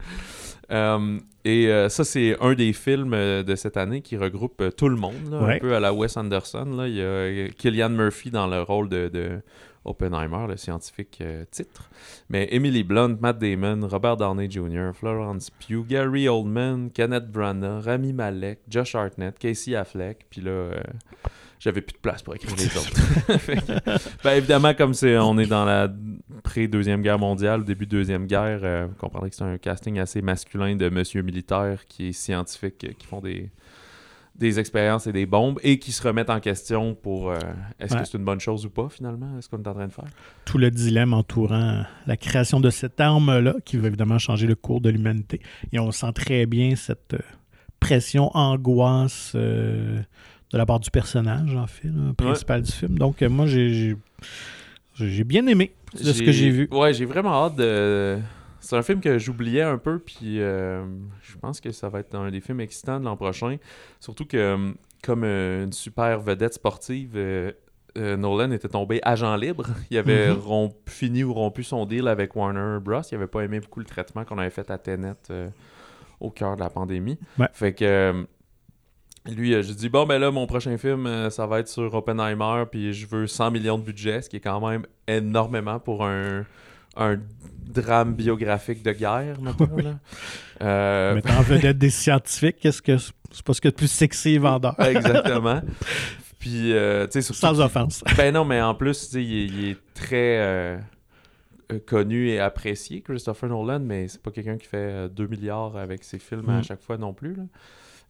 Euh, et euh, ça, c'est un des films de cette année qui regroupe tout le monde, là, Ouais. un peu à la Wes Anderson. Là. Il y a Killian Murphy dans le rôle de, de Oppenheimer, le scientifique titre. Mais Emily Blunt, Matt Damon, Robert Downey Jr., Florence Pugh, Gary Oldman, Kenneth Branagh, Rami Malek, Josh Hartnett, Casey Affleck, puis là, j'avais plus de place pour écrire les autres. Ben, évidemment, comme c'est, on est dans la pré-deuxième guerre mondiale, début de deuxième guerre, euh, vous comprendrez que c'est un casting assez masculin de monsieur militaire qui est scientifique, euh, qui font des des expériences et des bombes et qui se remettent en question pour euh, est-ce Ouais. que c'est une bonne chose ou pas finalement est-ce qu'on est en train de faire? Tout le dilemme entourant la création de cette arme-là, qui va évidemment changer le cours de l'humanité. Et on sent très bien cette pression, angoisse euh, de la part du personnage, en fait, là, principal du film. Donc, euh, moi, j'ai- bien aimé de ce que j'ai vu. Ouais, j'ai vraiment hâte de. C'est un film que j'oubliais un peu, puis euh, je pense que ça va être un des films excitants de l'an prochain. Surtout que, euh, comme une super vedette sportive, euh, Nolan était tombé agent libre. Il avait Mhm. rompu- fini ou rompu son deal avec Warner Bros. Il avait pas aimé beaucoup le traitement qu'on avait fait à Tenet au cœur de la pandémie. Ouais. Fait que. Lui, euh, je dis bon, ben là, mon prochain film, euh, ça va être sur Oppenheimer, puis je veux 100 millions de budget, ce qui est quand même énormément pour un, un drame biographique de guerre, mettons, là. Euh, Mettant en vedette des scientifiques, qu'est-ce que c'est? Pas ce que de plus sexy et vendeur. exactement. Puis, euh, tu sais, surtout Sans offense. Ben non, mais en plus, tu sais, il, est- il est très euh, connu et apprécié, Christopher Nolan, mais c'est pas quelqu'un qui fait euh, 2 milliards avec ses films à Mm. chaque fois non plus. là.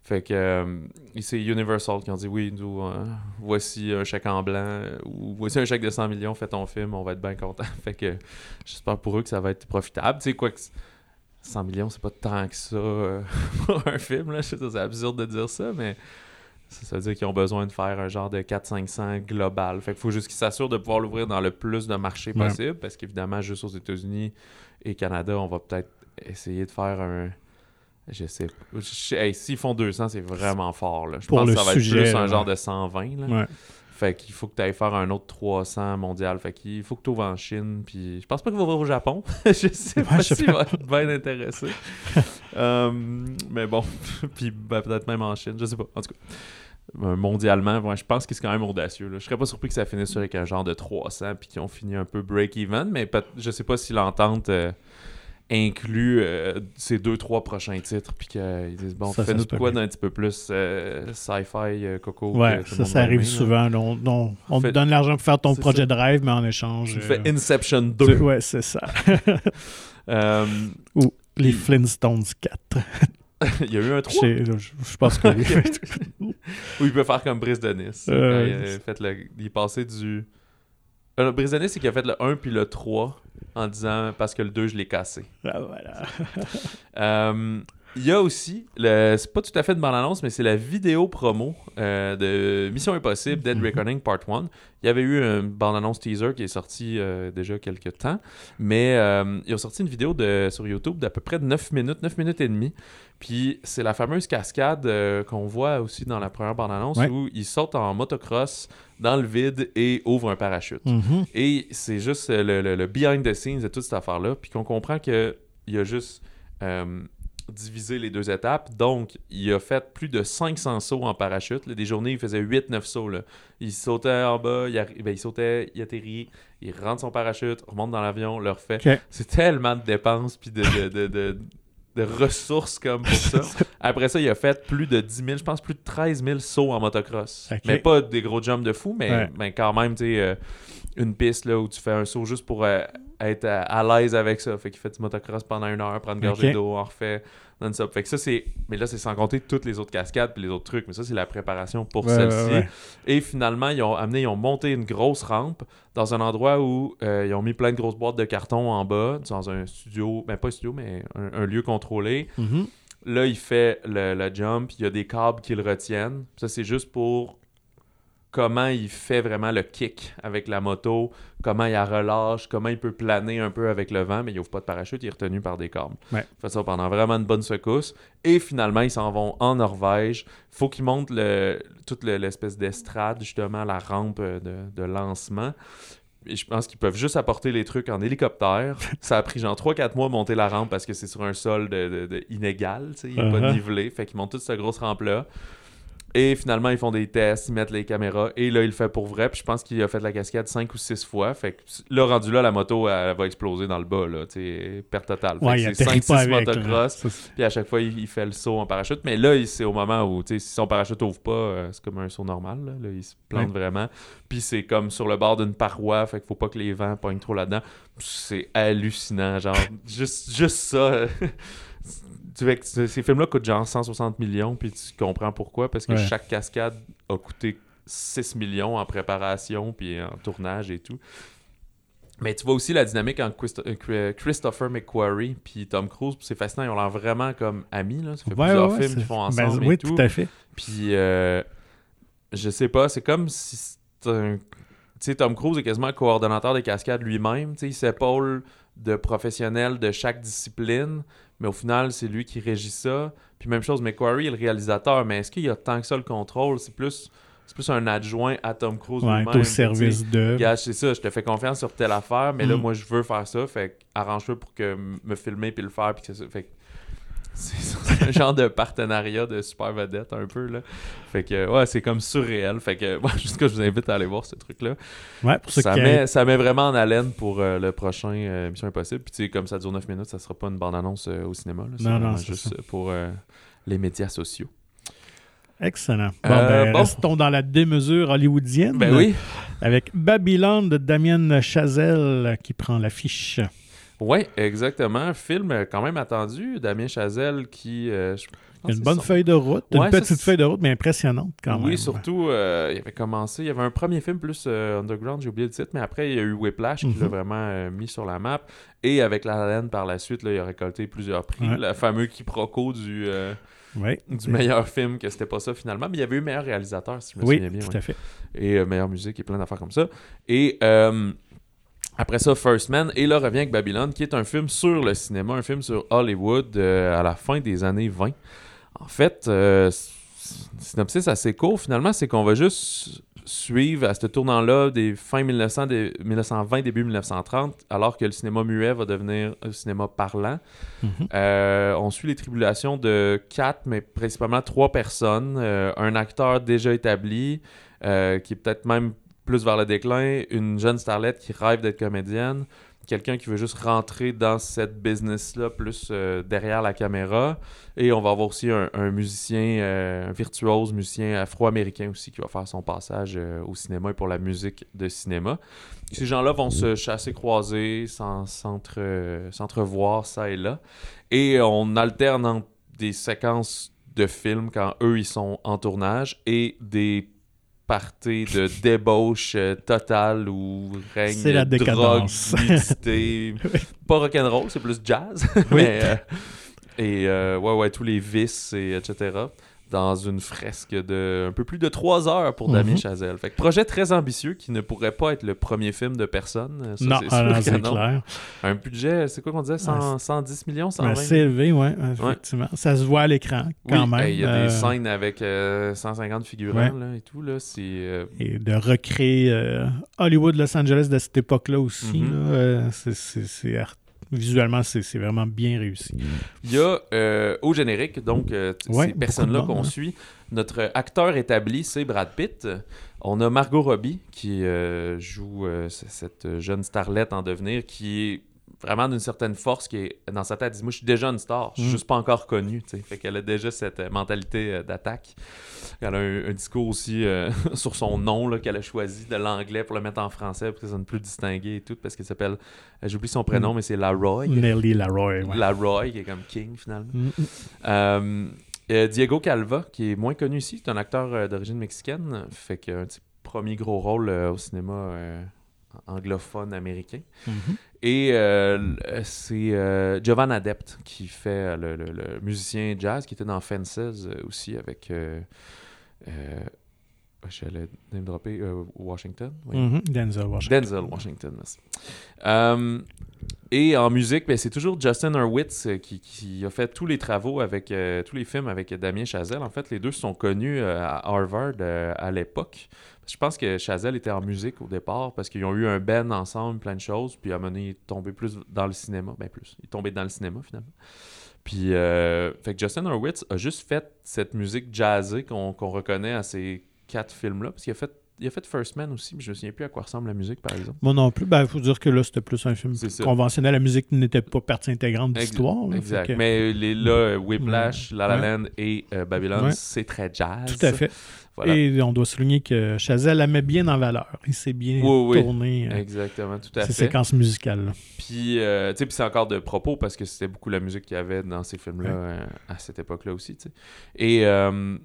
Fait que euh, c'est Universal qui ont dit oui, nous, euh, voici un chèque en blanc, euh, ou voici un chèque de 100 millions, fais ton film, on va être bien content. fait que j'espère pour eux que ça va être profitable. Tu sais, quoi que 100 millions, c'est pas tant que ça euh, pour un film, là. Je sais, c'est absurde de dire ça, mais ça, ça veut dire qu'ils ont besoin de faire un genre de 400-500 global. Fait qu'il faut juste qu'ils s'assurent de pouvoir l'ouvrir dans le plus de marchés Ouais. possible, parce qu'évidemment, juste aux États-Unis et Canada, on va peut-être essayer de faire un. Je sais. hey, S'ils font 200, c'est vraiment fort. Là. Je Pour pense que ça va sujet, être plus là, un genre de 120. Là. Ouais. Fait qu'il faut que tu ailles faire un autre 300 mondial. Fait qu'il faut que tu ouvres en Chine. Puis je pense pas qu'il va ouvrir au Japon. je sais pas s'il va être bien intéressé. Euh, mais bon. puis ben, peut-être même en Chine. Je sais pas. En tout cas. euh, Mondialement, ouais, je pense que c'est quand même audacieux. là. Je serais pas surpris que ça finisse avec un genre de 300 puis qu'ils ont fini un peu break-even, mais je sais pas si l'entente euh, inclut euh, ces deux, trois prochains titres puis qu'ils disent bon, fais-nous de quoi d'un petit peu plus euh, sci-fi, euh, coco. Ouais, ça, ça arrive souvent. là. On, on- on Fait- te donne l'argent pour faire ton projet ça. Drive, mais en échange. Tu euh, fais Inception 2. tu- Ouais, c'est ça. Euh, Ou les Flintstones 4. il y a eu un 3 Je, je- pense que oui. où il peut faire comme Brice de. Euh, Quand il, a fait le- il est passé du. Euh, le Brice de Nice, c'est qu'il a fait le 1 puis le 3 en disant parce que le 2, je l'ai cassé. Ah, voilà. Euh, Il y a aussi, le... c'est pas tout à fait de bande-annonce, mais c'est la vidéo promo euh, de Mission Impossible Dead Mhm. Reckoning Part 1. Il y avait eu une bande-annonce teaser qui est sortie euh, déjà quelques temps, mais euh, ils ont sorti une vidéo de, sur YouTube d'à peu près 9 minutes, 9 minutes et demie. Puis c'est la fameuse cascade qu'on voit aussi dans la première bande-annonce Ouais. où ils sautent en motocross dans le vide et ouvrent un parachute. Mhm. Et c'est juste le, le- le behind the scenes de toute cette affaire-là. Puis qu'on comprend qu'il a juste euh, divisé les deux étapes. Donc, il a fait plus de 500 sauts en parachute. là. Des journées, il faisait 8-9 sauts. Là. Il sautait en bas, il, ben, il sautait, il atterrit, il rentre son parachute, remonte dans l'avion, le refait. C'est tellement de dépenses puis de, de, de- de- de ressources comme pour ça. Après ça, il a fait plus de 10 000, je pense plus de 13 000 sauts en motocross. Mais pas des gros jumps de fou, mais, Ouais. mais quand même, tu sais, euh, une piste là, où tu fais un saut juste pour euh, être à, à l'aise avec ça. Fait qu'il fait du motocross pendant une heure, prendre une gorgée d'eau, en refait non-stop. Fait que ça, c'est. Mais là, c'est sans compter toutes les autres cascades puis les autres trucs. Mais ça, c'est la préparation pour Ouais, celle-ci. ouais, ouais. Et finalement, ils ont amené, ils ont monté une grosse rampe dans un endroit où euh, ils ont mis plein de grosses boîtes de carton en bas, dans un studio, ben pas un studio, mais un, un lieu contrôlé. Mhm. Là, il fait le, le jump, il y a des câbles qui le retiennent. Ça, c'est juste pour comment il fait vraiment le kick avec la moto, comment il la relâche, comment il peut planer un peu avec le vent, mais il ouvre pas de parachute, il est retenu par des câbles. Ouais. Il fait ça pendant vraiment une bonne secousse. Et finalement, ils s'en vont en Norvège. faut qu'ils montent le, toute le- l'espèce d'estrade, justement, la rampe euh, de, de lancement. Et je pense qu'ils peuvent juste apporter les trucs en hélicoptère. Ça a pris genre 3-4 mois monter la rampe parce que c'est sur un sol de, de- de inégal, il n'est pas Uh-huh. nivelé. Fait qu'ils montent toute cette grosse rampe-là. Et finalement, ils font des tests, ils mettent les caméras. Et là, il le fait pour vrai. Puis je pense qu'il a fait la cascade 5 ou 6 fois. Fait que là, rendu là, la moto, elle, va exploser dans le bas, là. Perte totale. Ouais, c'est atterrit 5-6 pas avec. là. motocross. Puis à chaque fois, il, il fait le saut en parachute. Mais là, c'est au moment où, si son parachute ouvre pas, euh, c'est comme un saut normal. Là, Là, il se plante vraiment. Puis c'est comme sur le bord d'une paroi. Fait qu'il faut pas que les vents poignent trop là-dedans. C'est hallucinant. Genre, juste, juste ça. tu vois que c- ces films-là coûtent genre 160 millions. Puis tu comprends pourquoi. Parce que Ouais. chaque cascade a coûté 6 millions en préparation. Puis en tournage et tout. Mais tu vois aussi la dynamique entre Christo- euh, Chri- Christopher McQuarrie puis Tom Cruise. C'est fascinant, ils ont l'air vraiment comme amis. Là. Ça fait Ouais, plusieurs ouais, films qu'ils font ben, ensemble oui, et tout. tout à fait. Puis euh, je sais pas, c'est comme si c'est un... Tu sais, Tom Cruise est quasiment coordonnateur des cascades lui-même. Tu sais, il s'épaule de professionnels de chaque discipline, mais au final, c'est lui qui régit ça. Puis même chose, McQuarrie est le réalisateur, mais est-ce qu'il y a tant que ça le contrôle? C'est plus, c'est plus un adjoint à Tom Cruise Ouais, au service de. Gars, c'est ça, je te fais confiance sur telle affaire, mais là, Mm. moi, je veux faire ça. Fait que arrange-toi pour que me filmer puis le faire. Puis que ça, fait que c'est un genre de partenariat de super vedette un peu là. Fait que ouais, c'est comme surréel. Fait que juste que je vous invite à aller voir ce truc là. Ouais, pour ceux Ça met, ça met vraiment en haleine pour euh, le prochain euh, Mission Impossible. Puis tu sais, comme ça dure 9 minutes, ça sera pas une bande-annonce euh, au cinéma. là. C'est Non, non, juste ça. pour euh, les médias sociaux. Excellent. Bon, ben, bon. restons dans la démesure hollywoodienne. Ben oui. Avec Babylone de Damien Chazelle qui prend l'affiche. Oui, exactement. Film euh, quand même attendu. Damien Chazelle qui. euh, Une bonne son- feuille de route. Ouais, une petite feuille de route, mais impressionnante quand oui, même. surtout, euh, il avait commencé. Il y avait un premier film plus euh, underground, j'ai oublié le titre, mais après, il y a eu Whiplash qui Mhm. l'a vraiment euh, mis sur la map. Et avec La La Land par la suite, là, il a récolté plusieurs prix. Ouais. Le fameux quiproquo du, Ouais. du meilleur film, que c'était pas ça finalement. Mais il y avait eu meilleur réalisateur, si je me Oui, souviens bien. tout ouais. à fait. et euh, meilleure musique et plein d'affaires comme ça. Et euh, après ça, First Man. Et là revient avec Babylone, qui est un film sur le cinéma, un film sur Hollywood euh, à la fin des années 20. En fait, euh, synopsis assez court finalement, c'est qu'on va juste suivre à ce tournant-là des fins 1900, des 1920, début 1930, alors que le cinéma muet va devenir un cinéma parlant. Mhm. Euh, on suit les tribulations de quatre, mais principalement trois personnes. Euh, un acteur déjà établi, euh, qui est peut-être même plus vers le déclin, une jeune starlette qui rêve d'être comédienne, quelqu'un qui veut juste rentrer dans cette business-là, plus euh, derrière la caméra. Et on va avoir aussi un, musicien, euh, un virtuose musicien afro-américain aussi, qui va faire son passage euh, au cinéma et pour la musique de cinéma. Ces gens-là vont se chasser, croiser, s'en- s'entre- s'entrevoir ça et là. Et on alterne des séquences de films quand eux, ils sont en tournage et des parties de débauche euh, totale où règne la drogue, nudité. Pas rock'n'roll, c'est plus jazz. Oui. Mais, euh, et euh, ouais, ouais, tous les vices, et etc. Dans une fresque de un peu plus de trois heures pour Damien Mhm. Chazelle. Fait que projet très ambitieux qui ne pourrait pas être le premier film de personne. Ça, non, c'est ah, c'est clair. Un budget, c'est quoi qu'on disait? 100 110 millions, 120 Ben, c'est élevé, oui, effectivement. Ça se voit à l'écran, quand Oui, même. hey, Il y a euh, des scènes avec euh, 150 figurants Ouais. là, et tout. Là, euh, Et de recréer euh, Hollywood, Los Angeles de cette époque-là aussi. Euh, c'est- c'est art- Visuellement, c'est vraiment bien réussi. Il y a euh, au générique, donc euh, Ouais, ces personnes-là qu'on hein. suit. Notre acteur établi, c'est Brad Pitt. On a Margot Robbie qui euh, joue euh, cette jeune starlette en devenir qui est vraiment d'une certaine force qui est dans sa tête. Elle dit, Moi, je suis déjà une star, je suis Mm. juste pas encore connue. tu sais. Fait qu'elle a déjà cette euh, mentalité euh, d'attaque. Elle a un, un discours aussi euh, sur son nom qu'elle a choisi de l'anglais pour le mettre en français pour que ça sonne plus distingué et tout parce qu'elle s'appelle, j'oublie son prénom, mais c'est Laroy. Nelly Laroy, ouais. Laroy, qui est comme King finalement. Mm, mm. Diego Calva, qui est moins connu ici, c'est un acteur d'origine mexicaine, fait qu'un de ses premiers gros rôles euh, au cinéma anglophone américain. Mhm. Et euh, c'est euh, Jovan Adept qui fait euh, le, le- le musicien jazz qui était dans Fences aussi avec. Euh, euh, J'allais name dropper Washington. oui. Mhm. Denzel Washington. Denzel Washington, merci. Euh, et en musique, ben, c'est toujours Justin Hurwitz qui, qui a fait tous les travaux avec euh, tous les films avec Damien Chazelle. En fait, les deux sont connus euh, à Harvard euh, à l'époque. Je pense que Chazelle était en musique au départ parce qu'ils ont eu un band ensemble, plein de choses. Puis à un moment donné, il est tombé plus dans le cinéma. Ben plus, il est tombé dans le cinéma finalement. Puis, euh, fait que Justin Hurwitz a juste fait cette musique jazzée qu'on reconnaît à ces quatre films-là. Parce qu'il a fait, il a fait First Man aussi, mais je me souviens plus à quoi ressemble la musique, par exemple. Moi non plus. Il faut dire que là, c'était plus un film conventionnel. La musique n'était pas partie intégrante de l'histoire. Exact. Que- Mais les, là, Whiplash, La La Ouais. Land et euh, Babylone, Ouais. c'est très jazz. Tout à fait. Voilà. Et on doit souligner que Chazelle la met bien en valeur. Il s'est bien Oui, tourné euh, Exactement, tout à ces fait. séquences musicales. Puis, euh, tu sais, c'est encore de propos parce que c'était beaucoup la musique qu'il y avait dans ces films-là Ouais. euh, à cette époque-là aussi. Et euh,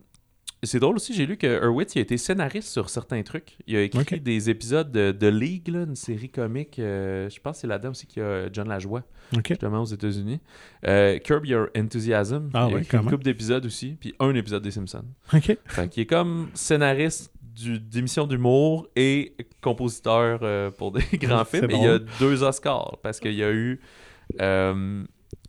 c'est drôle aussi, j'ai lu que Hurwitz il a été scénariste sur certains trucs. Il a écrit des épisodes de, de League, là, une série comique. euh, je pense que c'est là-dedans aussi qu'il y a John Lajoie, OK. justement aux États-Unis. Euh, Curb Your Enthusiasm. Ah il a ouais, écrit une couple d'épisodes aussi, puis un épisode des Simpsons. OK. Fait qu'il est comme scénariste d'émissions d'humour et compositeur euh, pour des grands films. Et bon. il y a deux Oscars parce qu'il y a eu euh,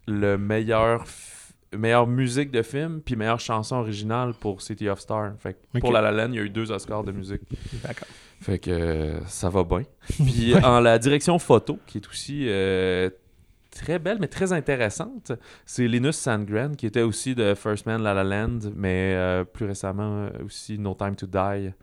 le meilleur f- meilleure musique de film puis meilleure chanson originale pour City of Stars. Fait que pour. La La Land, il y a eu deux Oscars de musique. D'accord. Fait que euh, ça va bien. Puis en la direction photo, qui est aussi euh, très belle, mais très intéressante. C'est Linus Sandgren, qui était aussi de First Man La La Land, mais euh, plus récemment aussi No Time to Die.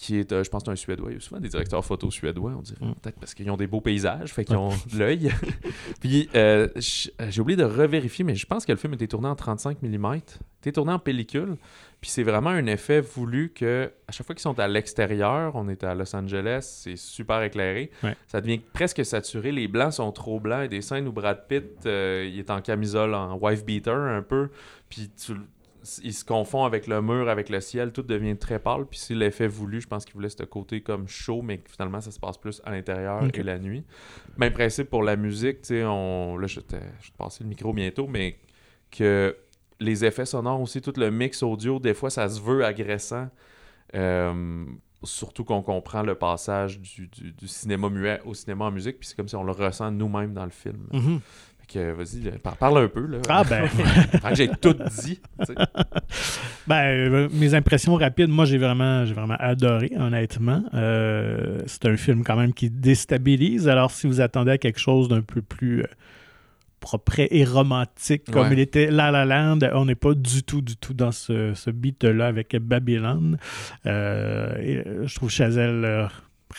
Euh, qui est, euh, je pense, un Suédois. Il y a souvent des directeurs photo suédois, on dirait. Mm. Peut-être parce qu'ils ont des beaux paysages, fait qu'ils ont de l'œil. Puis, euh, j- j'ai oublié de revérifier, mais je pense que le film était tourné en 35 mm. était tourné en pellicule. Puis c'est vraiment un effet voulu que, à chaque fois qu'ils sont à l'extérieur, on est à Los Angeles, c'est super éclairé. Ouais. Ça devient presque saturé. Les blancs sont trop blancs. Il y a des scènes où Brad Pitt, euh, il est en camisole, en wife beater un peu. Puis tu, il se confond avec le mur, avec le ciel, tout devient très pâle. Puis c'est l'effet voulu, je pense qu'il voulait ce côté comme chaud, mais finalement ça se passe plus à l'intérieur Ok. et la nuit. Même principe pour la musique, tu sais, on... là je je te passer le micro bientôt, mais que les effets sonores aussi, tout le mix audio, des fois ça se veut agressant. Euh, surtout qu'on comprend le passage du, du- du cinéma muet au cinéma en musique, puis c'est comme si on le ressent nous-mêmes dans le film. Mhm. Fait que vas-y, parle un peu. Là. Ah ben, j'ai tout dit. ben euh, mes impressions rapides, moi j'ai vraiment, j'ai vraiment adoré, honnêtement. Euh, c'est un film quand même qui déstabilise. Alors si vous attendez à quelque chose d'un peu plus euh, propre et romantique comme Ouais. il était La La Land, on n'est pas du tout, du tout dans ce, ce beat-là avec Babylone. Et, je trouve Chazelle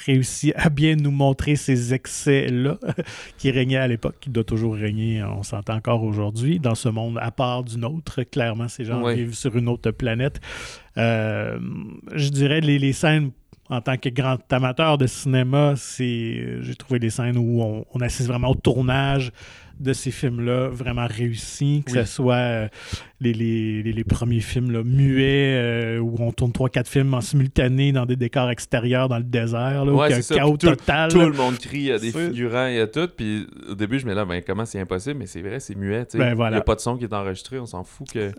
réussit à bien nous montrer ces excès-là qui régnaient à l'époque, qui doit toujours régner, on s'entend encore aujourd'hui, dans ce monde à part du nôtre. Clairement, ces gens Ouais. vivent sur une autre planète. Euh, je dirais les, les scènes en tant que grand amateur de cinéma, c'est j'ai trouvé des scènes où on, on assiste vraiment au tournage de ces films-là, vraiment réussis, que Oui. ce soit euh, les, les, les- premiers films là, muets, euh, où on tourne 3-4 films en simultané dans des décors extérieurs dans le désert, là, où Ouais, il y a un c'est ça. chaos tout- total. Tout là. le monde crie, il y a des figurants, il y a tout. Puis au début, je me dis là, ben, comment c'est impossible, mais c'est vrai, c'est muet. tu sais. Ben, voilà. Il n'y a pas de son qui est enregistré, on s'en fout que.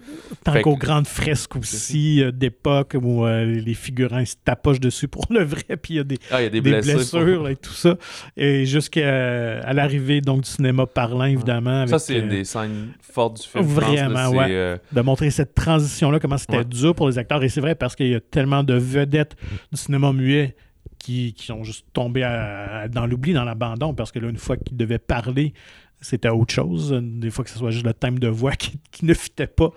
Tant qu'aux que- grandes fresques aussi euh, d'époque où euh, les figurants ils se tapochent dessus pour le vrai, puis il y a des, Ah, il y a des, des blessures. blessures là, et tout ça. Et jusqu'à à l'arrivée donc du cinéma parlant, évidemment. Avec, Ça, c'est une euh, des scènes fortes du film. je pense, là, Vraiment, ouais. Euh, de montrer cette transition-là, comment c'était Ouais. dur pour les acteurs. Et c'est vrai parce qu'il y a tellement de vedettes du cinéma muet qui, qui ont juste tombé à- dans l'oubli, dans l'abandon, parce que là, une fois qu'ils devaient parler, c'était autre chose. Des fois que ce soit juste le thème de voix qui, qui ne fitait pas.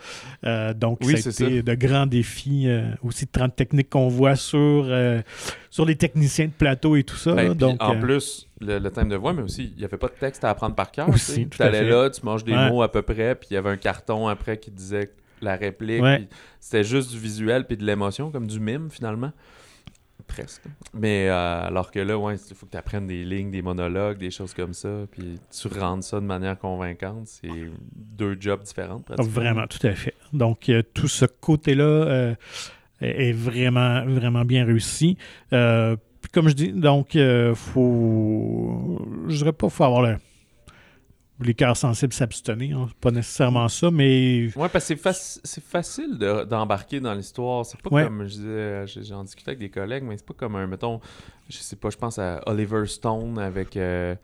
Euh, donc, Oui, ça a de grands défis euh, aussi de 30 techniques qu'on voit sur, euh, sur les techniciens de plateau et tout ça. ben, donc, en plus, le, le thème de voix, mais aussi, il n'y avait pas de texte à apprendre par cœur. Aussi, Tu allais là, tu manges des Ouais. mots à peu près, puis il y avait un carton après qui disait la réplique. Ouais. C'était juste du visuel puis de l'émotion, comme du mime finalement. Presque. Mais euh, alors que là, ouais, il faut que tu apprennes des lignes, des monologues, des choses comme ça, puis tu rendes ça de manière convaincante. C'est deux jobs différents. pratiquement. Vraiment, tout à fait. Donc, euh, tout ce côté-là euh, est est vraiment, vraiment bien réussi. Comme je dis, donc, euh, faut. Je dirais pas faut avoir le- les cœurs sensibles s'abstenir. hein. Pas nécessairement ça, mais. Ouais, parce que c'est, faci- c'est facile de- d'embarquer dans l'histoire. C'est pas Ouais. comme, je disais, j'en discutais avec des collègues, mais c'est pas comme un, mettons, je sais pas, je pense à Oliver Stone avec... euh,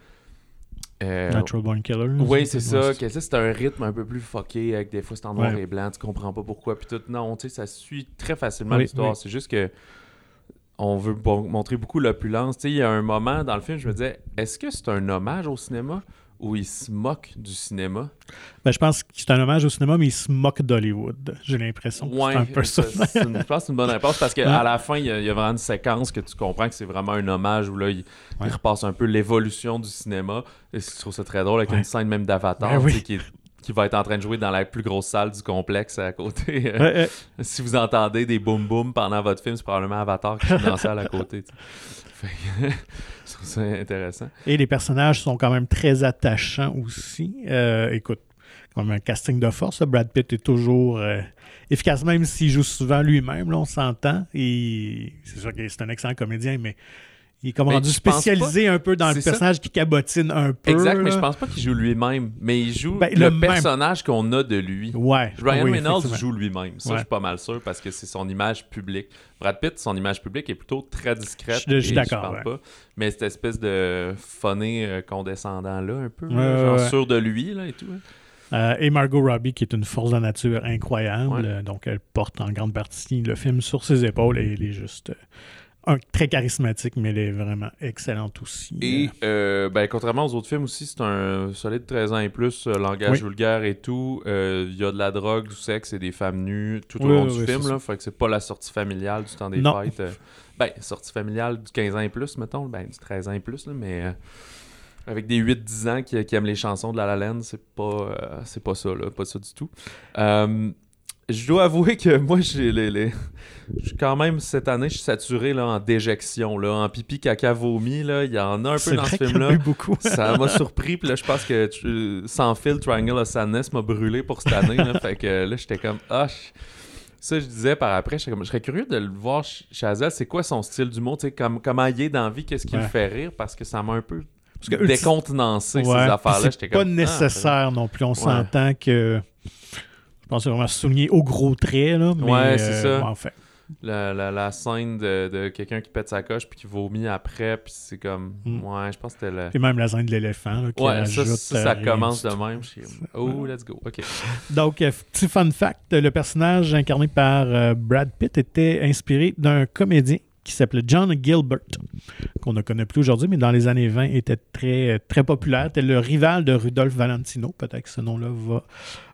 euh, Natural Born Killer. oui, c'est ça. Ouais, Que ça, c'est un rythme un peu plus fucké, avec des fois c'est en noir Ouais. et blanc, tu comprends pas pourquoi, puis tout. Non, tu sais, ça suit très facilement Oui, l'histoire. oui. C'est juste que on veut bon- montrer beaucoup l'opulence. Tu sais, il y a un moment dans le film, je me disais, est-ce que c'est un hommage au cinéma ou il se moque du cinéma? Ben, je pense que c'est un hommage au cinéma, mais il se moque d'Hollywood. J'ai l'impression que c'est un peu ça. c'est une- je pense que c'est une bonne réponse parce qu'à Ouais. la fin, il y, a, il y a vraiment une séquence que tu comprends que c'est vraiment un hommage où là, il, repasse un peu l'évolution du cinéma. Et je trouve ça très drôle avec une scène même d'Avatar Ben oui. tu sais, qui, est- qui va être en train de jouer dans la plus grosse salle du complexe à côté. Ouais, ouais. si vous entendez des boum boum pendant votre film, c'est probablement Avatar qui est dans la salle à côté. je trouve ça intéressant. Et les personnages sont quand même très attachants aussi. Euh, écoute, comme un casting de force, Brad Pitt est toujours euh, efficace, même s'il joue souvent lui-même, là, on s'entend. Et c'est sûr que c'est un excellent comédien, mais il est comme Mais rendu je pense spécialisé un peu dans le ça. personnage qui cabotine un peu. Exact, mais je pense pas qu'il joue lui-même, mais il joue Ben, le, personnage qu'on a de lui. Ouais. Ryan oui, Reynolds joue lui-même. Ça, Ouais. je suis pas mal sûr parce que c'est son image publique. Brad Pitt, son image publique est plutôt très discrète. Je- je suis d'accord, parle ouais. pas. Mais cette espèce de funné euh, condescendant-là, un peu. Là, genre sûr de lui là, et tout. hein. Euh, et Margot Robbie, qui est une force de nature incroyable. Ouais. Euh, donc, elle porte en grande partie le film sur ses épaules et elle est juste un, très charismatique, mais elle est vraiment excellente aussi. Et euh, ben, contrairement aux autres films aussi, c'est un solide 13 ans et plus, euh, langage Oui. vulgaire et tout. Euh, Il y a de la drogue, du sexe et des femmes nues tout au long oui, du film. Là, fait que c'est pas la sortie familiale du temps des Non. fêtes. euh, ben, sortie familiale du 15 ans et plus, mettons. Ben, du 13 ans et plus, là, mais euh, avec des 8-10 ans qui, qui aiment les chansons de La La Land, c'est pas, euh, c'est pas ça, là, pas ça du tout. Je dois avouer que moi, j'ai les, les- je suis quand même, cette année, je suis saturé là, en déjection, là, en pipi, caca, vomi. là. Il y en a un peu dans vrai ce film-là. beaucoup. Ça m'a surpris, puis là, je pense que tu- Sans fil, Triangle of Sadness m'a brûlé pour cette année. là. fait que là, j'étais comme, ah, je- ça, je disais par après, je serais curieux de le voir ch- chez c'est quoi son style d'humour, tu sais, comme, comment il est dans la vie, qu'est-ce qui Ouais. le fait rire, parce que ça m'a un peu Parce que décontenancé, Ouais, ces affaires-là. C'est pas comme, ah, nécessaire non plus. On s'entend que. Je pense que vraiment souligné au gros trait. Là, mais, Ouais, c'est euh, ça. bon, enfin, la, la, la scène de, de quelqu'un qui pète sa coche puis qui vomit après, puis c'est comme, Mm. ouais, je pense que c'était le... Et même la scène de l'éléphant. là, qui Ouais, ça, ajoute, ça, ça euh, commence de même. Comme, oh, let's go. OK. Donc, euh, petit fun fact le personnage incarné par euh, Brad Pitt était inspiré d'un comédien qui s'appelait John Gilbert, qu'on ne connaît plus aujourd'hui, mais dans les années 20 était très, très populaire. C'était le rival de Rudolph Valentino. Peut-être que ce nom-là va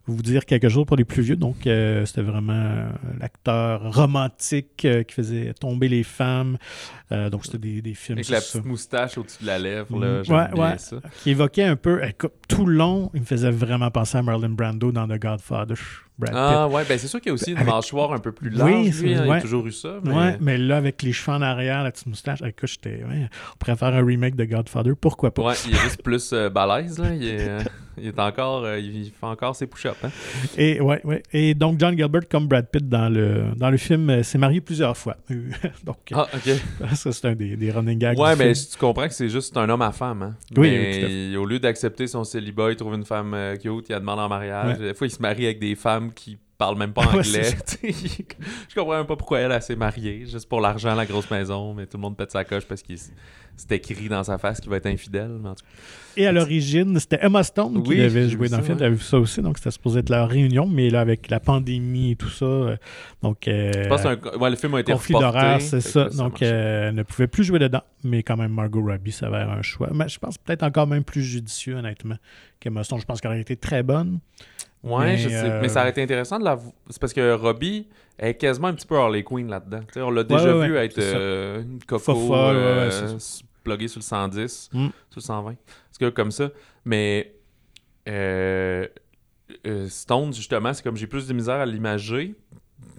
vous dire quelque chose pour les plus vieux. Donc, euh, c'était vraiment euh, l'acteur romantique euh, qui faisait tomber les femmes. Euh, donc, c'était des, des films Avec la ça. petite moustache au-dessus de la lèvre, Mm. là, j'aime Ouais, bien ouais. ça. qui évoquait un peu, tout le long, il me faisait vraiment penser à Marlon Brando dans The Godfather. Brad Pitt. Ah ouais, ben c'est sûr qu'il y a aussi une Avec- mâchoire un peu plus large, Oui, lui, hein, il a toujours eu ça. Mais... Ouais, mais là, avec les cheveux en arrière, la petite moustache, écoute, j'étais. ouais, on pourrait faire un remake de Godfather, pourquoi pas? Ouais, il est juste plus balèze, là. Il est, il est encore... il fait encore ses push-ups, hein? Et, ouais, ouais. Et donc, John Gilbert, comme Brad Pitt dans le, dans le film, euh, s'est marié plusieurs fois. donc, euh, Ah, OK. ça, c'est un des, des running gags. Ouais, mais film. tu comprends que c'est juste un homme à femme, hein. Oui, mais oui, tout à au lieu d'accepter son célibat, il trouve une femme euh, cute, il la demande en mariage. Des fois, il se marie avec des femmes qui parlent même pas Ouais, anglais. Je comprends même pas pourquoi elle, elle s'est mariée. Juste pour l'argent, la grosse maison, mais tout le monde pète sa coche parce qu'il c'est écrit dans sa face qu'il va être infidèle. mais en tout cas. Et à l'origine, c'était Emma Stone qui Oui, devait jouer dans le film. T'avais vu ça aussi, donc c'était supposé être leur réunion, mais là, avec la pandémie et tout ça, euh, donc... euh, Je pense que c'est un- ouais, le film a été conflit reporté. d'horaire, c'est ça. Donc, euh, elle ne pouvait plus jouer dedans, mais quand même, Margot Robbie s'avère un choix. Mais je pense peut-être encore même plus judicieux, honnêtement, qu'Emma Stone. Je pense qu'elle aurait été très bonne. Ouais, Mais, je sais. euh, Mais ça aurait été intéressant de la. vo- C'est parce que Robbie est quasiment un petit peu Harley Quinn là-dedans. On l'a déjà ouais, vu ouais, être euh, une coco ouais, euh, pluguée sur le 110, Mm. sur le 120. C'est que comme ça. Mais euh, euh, Stone, justement, c'est comme j'ai plus de misère à l'imager.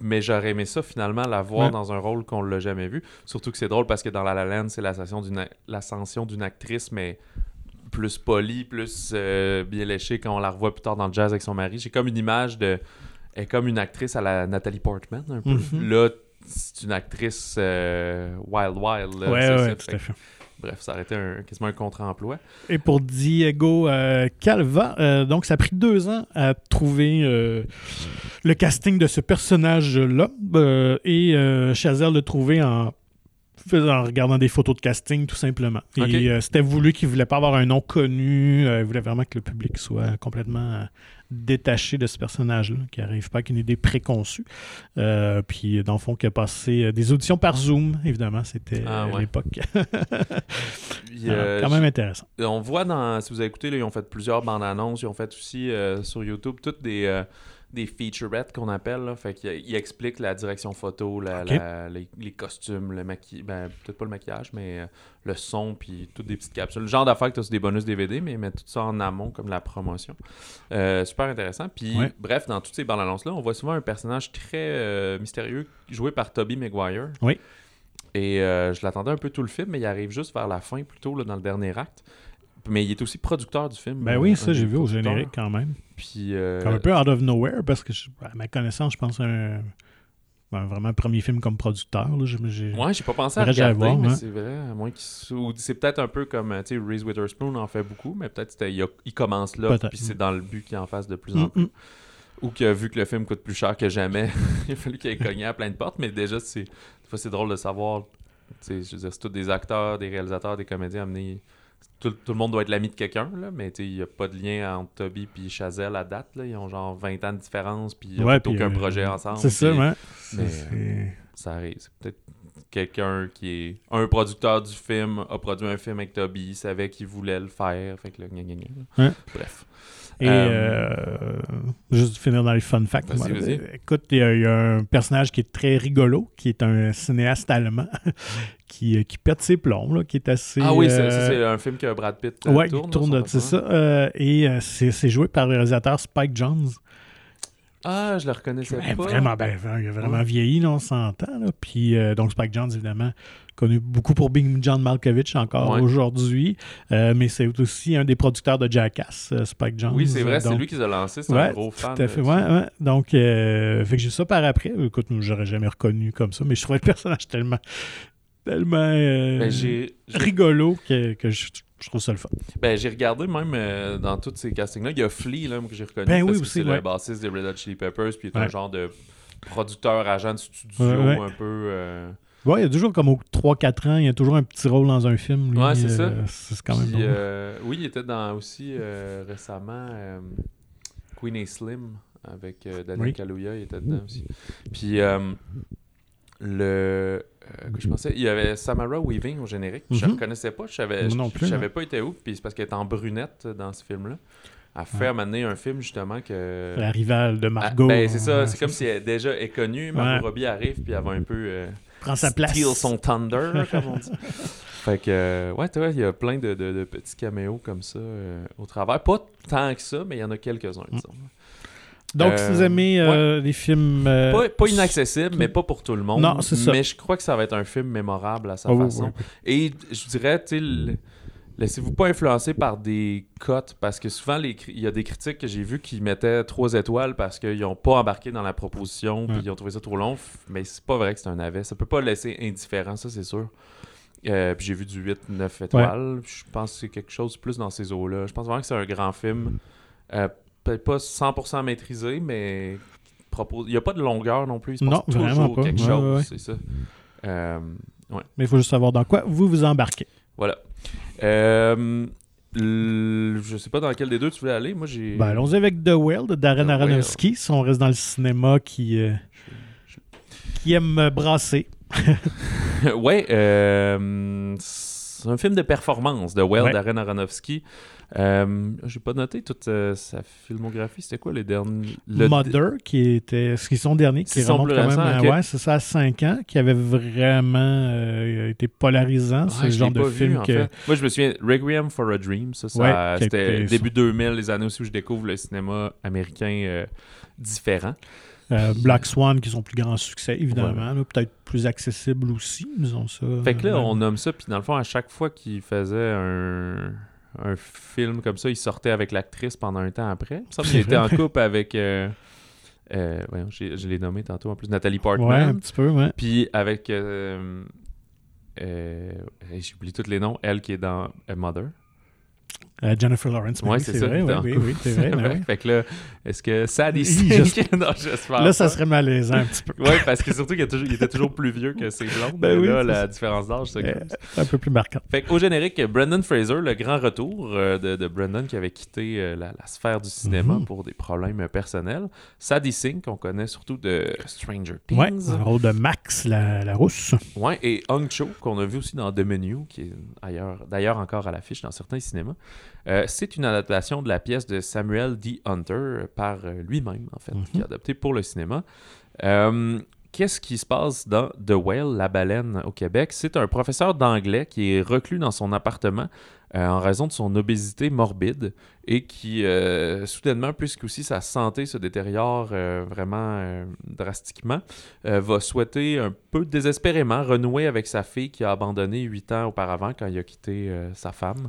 Mais j'aurais aimé ça finalement la voir dans un rôle qu'on l'a jamais vu. Surtout que c'est drôle parce que dans La La Land, c'est l'ascension d'une a- l'ascension d'une actrice, mais plus polie, plus euh, bien léchée quand on la revoit plus tard dans le jazz avec son mari. J'ai comme une image de. Elle est comme une actrice à la Nathalie Portman, un peu. Mhm. Là, c'est une actrice euh, wild wild. là, ouais, ouais, ça. tout Fait à fait. Bref, ça aurait été un, quasiment un contre-emploi. Et pour Diego euh, Calva, euh, donc ça a pris deux ans à trouver euh, le casting de ce personnage-là. et Chazelle l'a trouvé en, en regardant des photos de casting, tout simplement. Et euh, c'était voulu qu'il voulait pas avoir un nom connu. euh, il voulait vraiment que le public soit complètement euh, détaché de ce personnage-là, qui n'arrive pas avec une idée préconçue. Euh, puis, dans le fond, qui a passé des auditions par Zoom, évidemment. C'était Ah, euh, ouais. l'époque. Puis, Alors, euh, quand même intéressant. on voit dans si vous avez écouté là, ils ont fait plusieurs bandes annonces ils ont fait aussi euh, sur YouTube toutes des euh, des featurettes qu'on appelle là. fait qu'ils ils expliquent la direction photo la- Ok. la- les, les costumes le maquillage ben peut-être pas le maquillage mais euh, le son puis toutes des petites capsules le genre d'affaires que tu as des bonus DVD mais mettre tout ça en amont comme la promotion Euh, super intéressant puis Ouais. bref dans toutes ces bandes annonces là on voit souvent un personnage très euh, mystérieux joué par Toby Maguire Oui. et je l'attendais un peu tout le film, mais il arrive juste vers la fin, plutôt là, dans le dernier acte. Mais il est aussi producteur du film. Ben oui, ça, j'ai vu au générique quand même. Puis, euh, Comme un peu out of nowhere, parce que, je- à ma connaissance, je pense un, ben, vraiment premier film comme producteur. Là, j'ai- Ouais, j'ai pas pensé à que regarder, voir, mais hein. c'est vrai. C'est peut-être un peu comme, euh, tu sais, Reese Witherspoon en fait beaucoup, mais peut-être il, commence là, puis c'est dans le but qu'il en fasse de plus en Mm, plus. mm. Ou qu'il a vu que le film coûte plus cher que jamais, il a fallu qu'il ait cogné à plein de portes, mais déjà, c'est, des fois, c'est drôle de savoir. tu sais, Je veux dire, c'est tous des acteurs, des réalisateurs, des comédiens amenés. Tout, tout le monde doit être l'ami de quelqu'un, là, mais il n'y a pas de lien entre Toby et Chazelle à date. Là. Ils ont genre 20 ans de différence, puis ils n'ont Ouais, aucun euh, projet ensemble. C'est ça, ouais. mais, C'est- Ça arrive. C'est peut-être quelqu'un qui est un producteur du film, a produit un film avec Toby, il savait qu'il voulait le faire. Fait que là, gna, gna, gna. Ouais. Bref. Et Euh, euh, juste finir dans les fun facts. Vas-y, moi, vas-y. Écoute, il y, a- il y a un personnage qui est très rigolo, qui est un cinéaste allemand qui, euh, qui pète ses plombs, là, qui est assez. Ah oui, c'est un film que Brad Pitt Ouais, tourne. il tourne, c'est ça. Et c'est c'est joué par le réalisateur Spike Jones. Ah, je le reconnaissais pas. vraiment, ben, il a vraiment Ouais. vieilli, là, on s'entend. là. Puis, euh, donc, Spike Jones, évidemment, connu beaucoup pour Big John Malkovich encore Ouais. aujourd'hui. Euh, mais c'est aussi un des producteurs de Jackass, euh, Spike Jones. Oui, c'est vrai, c'est lui qui l'a lancé. C'est Ouais, un gros fan. Tout à fait, ouais. Donc, fait que j'ai ça par après. Écoute, j'aurais jamais reconnu comme ça, mais je trouvais le personnage tellement, tellement Ben, rigolo que, que je, je trouve ça le fun. ben, j'ai regardé même euh, dans tous ces castings-là. Il y a Flea là, que j'ai reconnu. Ben oui, que c'est ouais. le bassiste des Red Hot Chili Peppers. Puis il est un genre de producteur, agent de studio Ouais, un peu. euh, Ouais, il y a toujours comme aux 3-4 ans, il y a toujours un petit rôle dans un film. lui, Ouais, c'est euh, ça. C'est quand même Puis, euh, oui, il était dans aussi récemment Queen et Slim avec Daniel Oui. Kaluuya, il était dedans aussi. Puis le que je pensais, il y avait Samara Weaving au générique. Je ne reconnaissais pas, je savais, non plus, je savais pas était où. Puis c'est parce qu'elle est en brunette dans ce film-là. Elle fait Ouais. à un film justement que. La rivale de Ah, Margot. ben, c'est ça, ouais, c'est comme si elle déjà est connue, Margot Robbie arrive puis elle va un peu euh, Prend sa place. steal son thunder, comme on dit. fait que, euh, ouais, tu vois, il y a plein de, de- de petits caméos comme ça euh, au travers. Pas tant que ça, mais il y en a quelques-uns, Mm. Donc, Euh, si vous aimez euh, les films. euh, Pas, pas inaccessible, mais pas pour tout le monde. Non, c'est ça. Mais je crois que ça va être un film mémorable à sa ah façon. Et je dirais, tu sais, laissez-vous pas influencer par des cotes, parce que souvent, les il y a des critiques que j'ai vues qui mettaient trois étoiles parce qu'ils n'ont pas embarqué dans la proposition, puis Ouais. ils ont trouvé ça trop long. Mais c'est pas vrai que c'est un navet. Ça peut pas laisser indifférent, ça, c'est sûr. Euh, puis j'ai vu du 8, 9 étoiles. Je pense que c'est quelque chose plus dans ces eaux-là. Je pense vraiment que c'est un grand film. Euh, Peut-être pas 100% maîtrisé, mais propose... il n'y a pas de longueur non plus. Il se passe Non, vraiment toujours pas. quelque Ouais, chose, ouais, ouais. c'est ça. Euh, Mais il faut juste savoir dans quoi vous vous embarquez. voilà. Euh, l- je sais pas dans quel des deux tu voulais aller. Moi, j'ai. Ben, allons-y avec The Whale de Darren The Aronofsky, si on reste dans le cinéma qui, euh, qui aime brasser. ouais, euh, c'est un film de performance de Well Ouais. Darren Aronofsky. Euh, j'ai pas noté toute euh, sa filmographie. C'était quoi les derniers? Le- Mother, qui était ce qui est son dernier, qui remonte quand même à, ok. ouais, c'est ça, à 5 ans, qui avait vraiment euh, été polarisant. Ouais, c'est le je genre de vu, film que. fait. Moi, je me souviens, Requiem for a Dream, ça, ça Ouais, c'était était- début 2000, les années aussi où je découvre le cinéma américain euh, différent. euh, Black Swan, qui sont plus grands succès, évidemment. Peut-être plus accessible aussi, disons ça. Fait que là, Euh, on nomme ça, puis dans le fond, à chaque fois qu'il faisait un, un film comme ça, il sortait avec l'actrice pendant un temps après. Il me semble qu'il était en couple avec. Euh, euh, j'ai- je l'ai nommé tantôt en plus, Nathalie Ouais, un Portman. petit peu, ouais. Puis avec. euh, euh, j'ai oublié tous les noms. Elle qui est dans euh, Mother. Euh, Jennifer Lawrence, oui, c'est c'est ça, vrai. Oui, oui, oui, c'est vrai. ben oui. fait que là, est-ce que Sadie Sink Non, j'espère. Là, ça pas. serait malaisant un petit peu. Ouais, parce que surtout qu'il était toujours, plus vieux que ses blondes. Ben oui, là, c'est la ça. différence d'âge, c'est Euh, comme un peu plus marquant. Fait qu'au générique, Brendan Fraser, le grand retour euh, de, de Brendan qui avait quitté la, la sphère du cinéma Mhm. pour des problèmes personnels. Sadie Sink, qu'on connaît surtout de Stranger Things. Ouais, le rôle de Max, la, la rousse. Ouais, et Hong Cho, qu'on a vu aussi dans The Menu, qui est ailleurs, d'ailleurs encore à l'affiche dans certains cinémas. Euh, c'est une adaptation de la pièce de Samuel D. Hunter par euh, lui-même, en fait, Mhm. qui a adapté pour le cinéma. Euh, Qu'est-ce qui se passe dans The Whale, la baleine au Québec? C'est un professeur d'anglais qui est reclus dans son appartement euh, en raison de son obésité morbide et qui, euh, soudainement, puisqu'aussi sa santé se détériore euh, vraiment drastiquement, va souhaiter un peu désespérément renouer avec sa fille qui a abandonné huit ans auparavant quand il a quitté sa femme.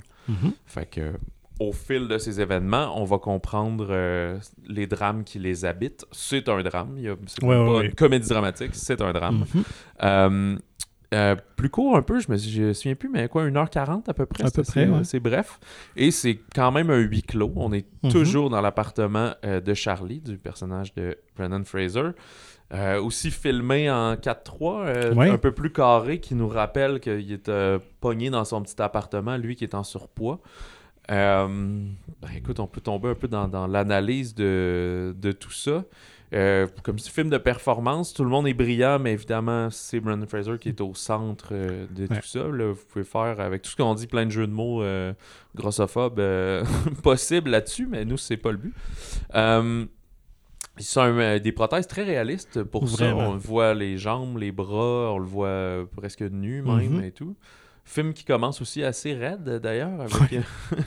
Fait que au fil de ces événements, on va comprendre euh, les drames qui les habitent. C'est un drame. C'est Ouais, pas ouais, une ouais. comédie dramatique, c'est un drame. Mhm. Euh, euh, plus court un peu, je me, je me souviens plus, mais quoi, 1h40 à peu près. À peu c'est- près, c'est- ouais. C'est bref. Et c'est quand même un huis clos. On est Mhm. toujours dans l'appartement euh, de Charlie, du personnage de Brendan Fraser. Euh, aussi filmé en 4-3, euh, Ouais. un peu plus carré, qui nous rappelle qu'il est euh, pogné dans son petit appartement, lui qui est en surpoids. Euh, ben, écoute, on peut tomber un peu dans, dans l'analyse de, de tout ça. Euh, comme film de performance, tout le monde est brillant, mais évidemment, c'est Brandon Fraser qui est au centre euh, de tout ça. Là. Vous pouvez faire, avec tout ce qu'on dit, plein de jeux de mots euh, grossophobes possibles là-dessus, mais nous, c'est pas le but. Ils sont des prothèses très réalistes pour Vraiment. ça. On voit les jambes, les bras, on le voit presque nu même Mhm. et tout. Film qui commence aussi assez raide d'ailleurs, avec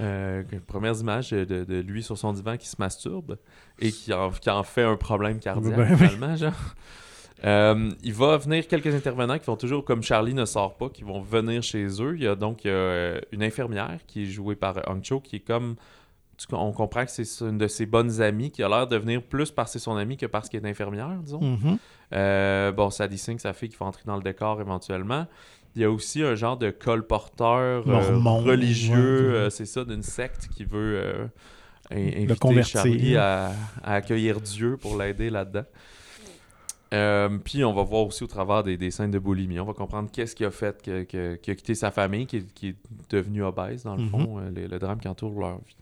euh, premières images de, de lui sur son divan qui se masturbe et qui en, qui en fait un problème cardiaque Ben finalement, genre. Euh, il va venir quelques intervenants qui vont toujours, comme Charlie ne sort pas, qui vont venir chez eux. Il y a donc il y a, euh, une infirmière qui est jouée par Hong Cho, qui est comme. On comprend que c'est une de ses bonnes amies qui a l'air de venir plus parce que c'est son amie que parce qu'elle est infirmière, disons. Mhm. Euh, bon, Sadie Sink, sa fille qui va entrer dans le décor éventuellement. Il y a aussi un genre de colporteur euh, religieux, ouais. euh, c'est ça, d'une secte qui veut euh, in- inviter. Charlie à, à accueillir Dieu pour l'aider là-dedans. Euh, puis on va voir aussi au travers des, des scènes de boulimie, on va comprendre qu'est-ce qui a fait que, que- qu'il a quitté sa famille, qui est, qui est devenu obèse dans le Mhm. fond, euh, le drame qui entoure leur vie.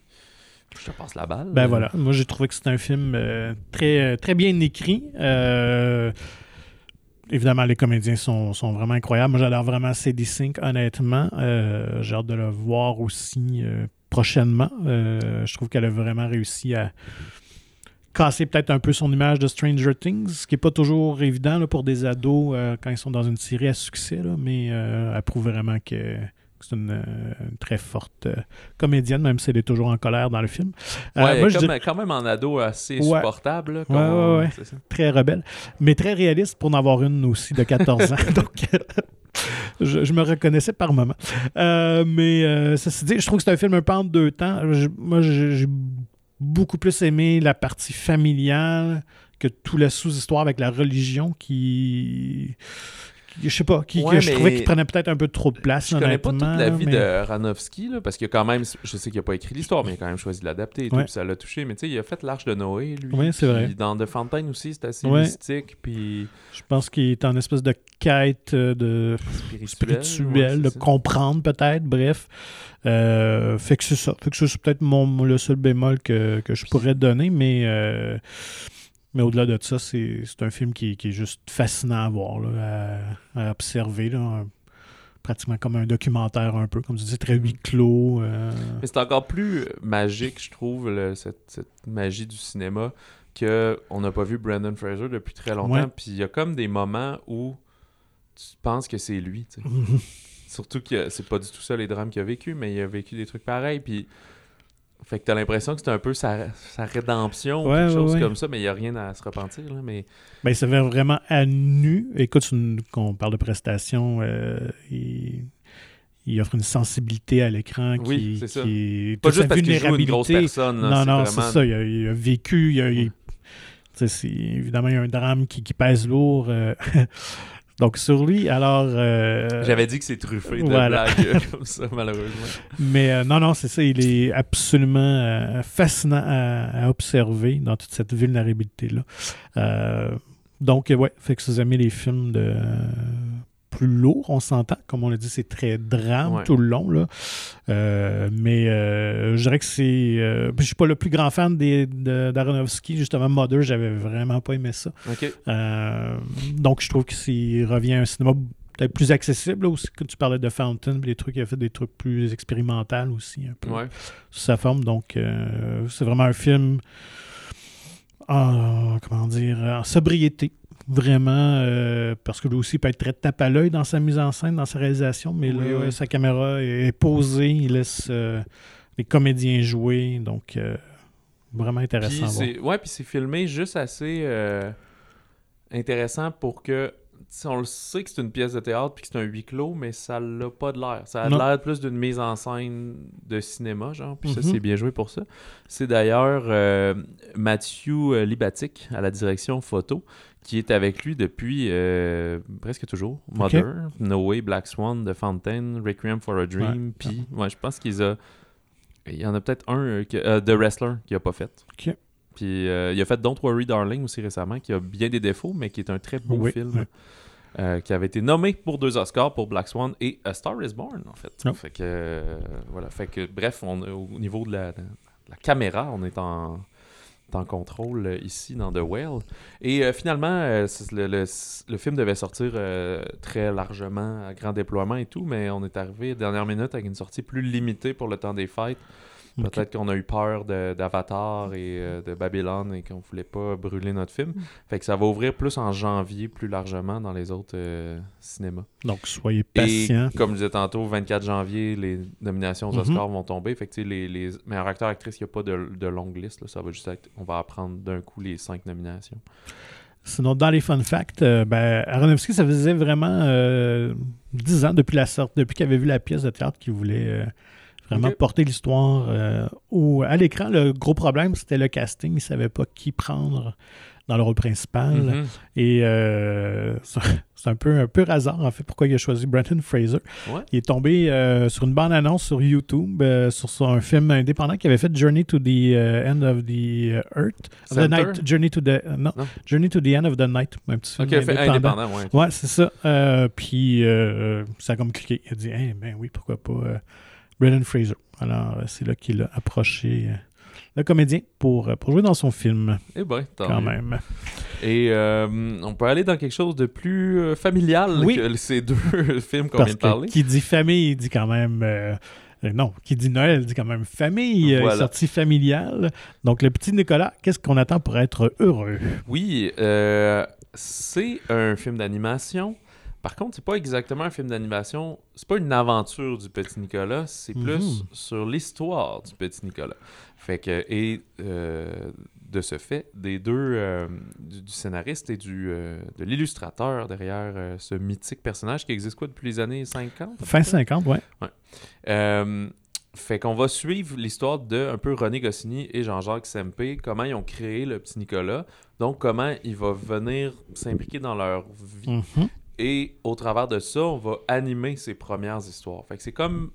Je te passe la balle. Ben voilà, moi j'ai trouvé que c'était un film euh, très, très bien écrit. Évidemment, les comédiens sont, sont vraiment incroyables. Moi j'adore vraiment Sadie Sink, honnêtement. Euh, j'ai hâte de le voir aussi euh, prochainement. Euh, je trouve qu'elle a vraiment réussi à casser peut-être un peu son image de Stranger Things, ce qui n'est pas toujours évident pour des ados quand ils sont dans une série à succès, mais elle prouve vraiment que c'est une, euh, une très forte euh, comédienne, même si elle est toujours en colère dans le film. Euh, Ouais, moi, je comme, dirais quand même en ado assez Ouais. supportable. là, comme Ouais, ça. très rebelle, mais très réaliste pour en avoir une aussi de 14 ans. Donc, je, je me reconnaissais par moment. Euh, mais euh, ceci dit, je trouve que c'est un film un peu en deux temps. Je- moi, j'ai j'ai beaucoup plus aimé la partie familiale que toute la sous-histoire avec la religion qui. Je sais pas, qui, que je trouvais qu'il prenait peut-être un peu trop de place. Je connais pas toute la vie mais- de Aronofsky, là, parce qu'il a quand même, je sais qu'il a pas écrit l'histoire, mais il a quand même choisi de l'adapter et tout, puis ça l'a touché. Mais tu sais, il a fait l'Arche de Noé, lui. Ouais, c'est vrai. Dans The Fountain aussi, c'est assez Ouais. mystique, puis Je pense qu'il est en espèce de quête euh, de spirituel. spirituel, ouais, de ça. comprendre peut-être, bref. Euh, fait que c'est ça. Fait que c'est peut-être mon, le seul bémol que, que je pourrais donner, mais, euh, mais au-delà de ça, c'est un film qui, qui est juste fascinant à voir, là, à, à observer. Là, un- pratiquement comme un documentaire un peu, comme tu dis, très huis clos. euh, Mais c'est encore plus magique, je trouve, le- cette, cette magie du cinéma, que on n'a pas vu Brandon Fraser depuis très longtemps. Puis il y a comme des moments où tu penses que c'est lui. Surtout que c'est pas du tout ça les drames qu'il a vécu, mais il a vécu des trucs pareils. Puis fait que t'as l'impression que c'est un peu sa, sa rédemption ou quelque ouais, chose ouais. comme ça, mais il y a rien à se repentir. Là, mais Ben, il se fait vraiment à nu. Écoute, quand on parle de prestations, euh, il, il offre une sensibilité à l'écran qui, Oui, c'est ça. qui est pas juste parce qu'il joue une grosse personne. là, Non, non, c'est vraiment- ça. Il a, il a vécu. Il a- il- évidemment, il y a un drame qui, qui pèse lourd. euh, donc, sur lui, alors. euh, J'avais dit que c'est truffé de Voilà. blagues euh, comme ça, malheureusement. Mais euh, non, non, c'est ça. Il est absolument euh, fascinant à, à observer dans toute cette vulnérabilité-là. Donc, ouais, fait que si vous aimez les films de plus lourds, on s'entend. Comme on l'a dit, c'est très drame Ouais. tout le long. Là. Euh, mais euh, je dirais que c'est. euh, je suis pas le plus grand fan des- de- d'Aronofsky. Justement, Mother, j'avais vraiment pas aimé ça. Euh, donc, je trouve qu'il revient à un cinéma peut-être plus accessible là, aussi. Quand tu parlais de Fountain, les trucs, il a fait des trucs plus expérimentaux aussi, un peu, Ouais. sous sa forme. Donc, c'est vraiment un film en, comment dire, en sobriété. Vraiment, euh, parce que lui aussi peut être très tape à l'œil dans sa mise en scène, dans sa réalisation, mais Oui, là, oui. sa caméra est posée, il laisse euh, les comédiens jouer, donc euh, vraiment Puis intéressant ouais, puis c'est filmé juste assez intéressant pour que on le sait que c'est une pièce de théâtre puis que c'est un huis clos, mais ça l'a pas de l'air. Ça a l'air plus d'une mise en scène de cinéma, genre. Puis ça, Mhm. c'est bien joué pour ça. C'est d'ailleurs euh, Matthew euh, Libatic à la direction photo qui est avec lui depuis euh, presque toujours. Mother, No Way, Black Swan, The Fountain, Requiem for a Dream. Puis, ouais, je pense qu'ils a. Il y en a peut-être un, euh, que- euh, The Wrestler, qui a pas fait. Puis euh, il a fait Don't Worry Darling aussi récemment, qui a bien des défauts, mais qui est un très beau Oui, film. oui. euh, qui avait été nommé pour deux Oscars pour Black Swan et A Star Is Born en fait. Oh. Fait que voilà, fait que bref, on, au niveau de la, de la caméra, on est en en contrôle euh, ici dans The Whale. Et euh, finalement, euh, le, film devait sortir très largement, à grand déploiement et tout, mais on est arrivé dernière minute avec une sortie plus limitée pour le temps des fêtes. Peut-être qu'on a eu peur de- d'Avatar et euh, de Babylone et qu'on voulait pas brûler notre film. Fait que ça va ouvrir plus en janvier, plus largement dans les autres euh, cinémas. Donc, soyez Et patients. comme je disais tantôt, 24 janvier, les nominations aux Mhm. Oscars vont tomber. Fait que tu sais, les, les meilleurs acteurs, actrices, il n'y a pas de, de longue liste. là. Ça va juste être, on va apprendre d'un coup les cinq nominations. Sinon, dans les fun facts, euh, ben, Aronofsky, ça faisait vraiment euh, 10 ans depuis la sorte, depuis qu'il avait vu la pièce de théâtre qu'il voulait euh, vraiment porter l'histoire euh, au- à l'écran. Le gros problème, c'était le casting. Il ne savait pas qui prendre dans le rôle principal. Mhm. Et euh, c'est un peu un peu hasard, en fait, pourquoi il a choisi Brenton Fraser. Ouais. Il est tombé euh, sur une bande-annonce sur YouTube, euh, sur un film indépendant qui avait fait Journey to the euh, End of the Earth. Of the? Night. Journey to the... euh, non, Non. Journey to the End of the Night. Un petit film fait indépendant, ouais. Ouais, c'est ça. Puis ça a comme cliqué. Il a dit, Eh ben oui, pourquoi pas Brendan Fraser. Alors, euh, c'est là qu'il a approché euh, le comédien pour, euh, pour jouer dans son film, Eh ben, tant quand même. Et euh, on peut aller dans quelque chose de plus familial Oui. que ces deux films qu'on vient de parler. qui dit famille, dit quand même. euh, non, qui dit Noël, dit quand même famille, Voilà. sortie familiale. Donc, le petit Nicolas, qu'est-ce qu'on attend pour être heureux? Oui, euh, c'est un film d'animation. Par contre, c'est pas exactement un film d'animation. C'est pas une aventure du petit Nicolas. C'est Mhm. plus sur l'histoire du petit Nicolas. Fait que et euh, de ce fait, des deux euh, du, du scénariste et du euh, de l'illustrateur derrière ce mythique personnage qui existe quoi depuis les années 50 à peu Fin près? 50, ouais. Euh, fait qu'on va suivre l'histoire de un peu René Goscinny et Jean-Jacques Sempé, comment ils ont créé le petit Nicolas, donc comment il va venir s'impliquer dans leur vie. Mhm. Et au travers de ça, on va animer ses premières histoires. Fait que c'est comme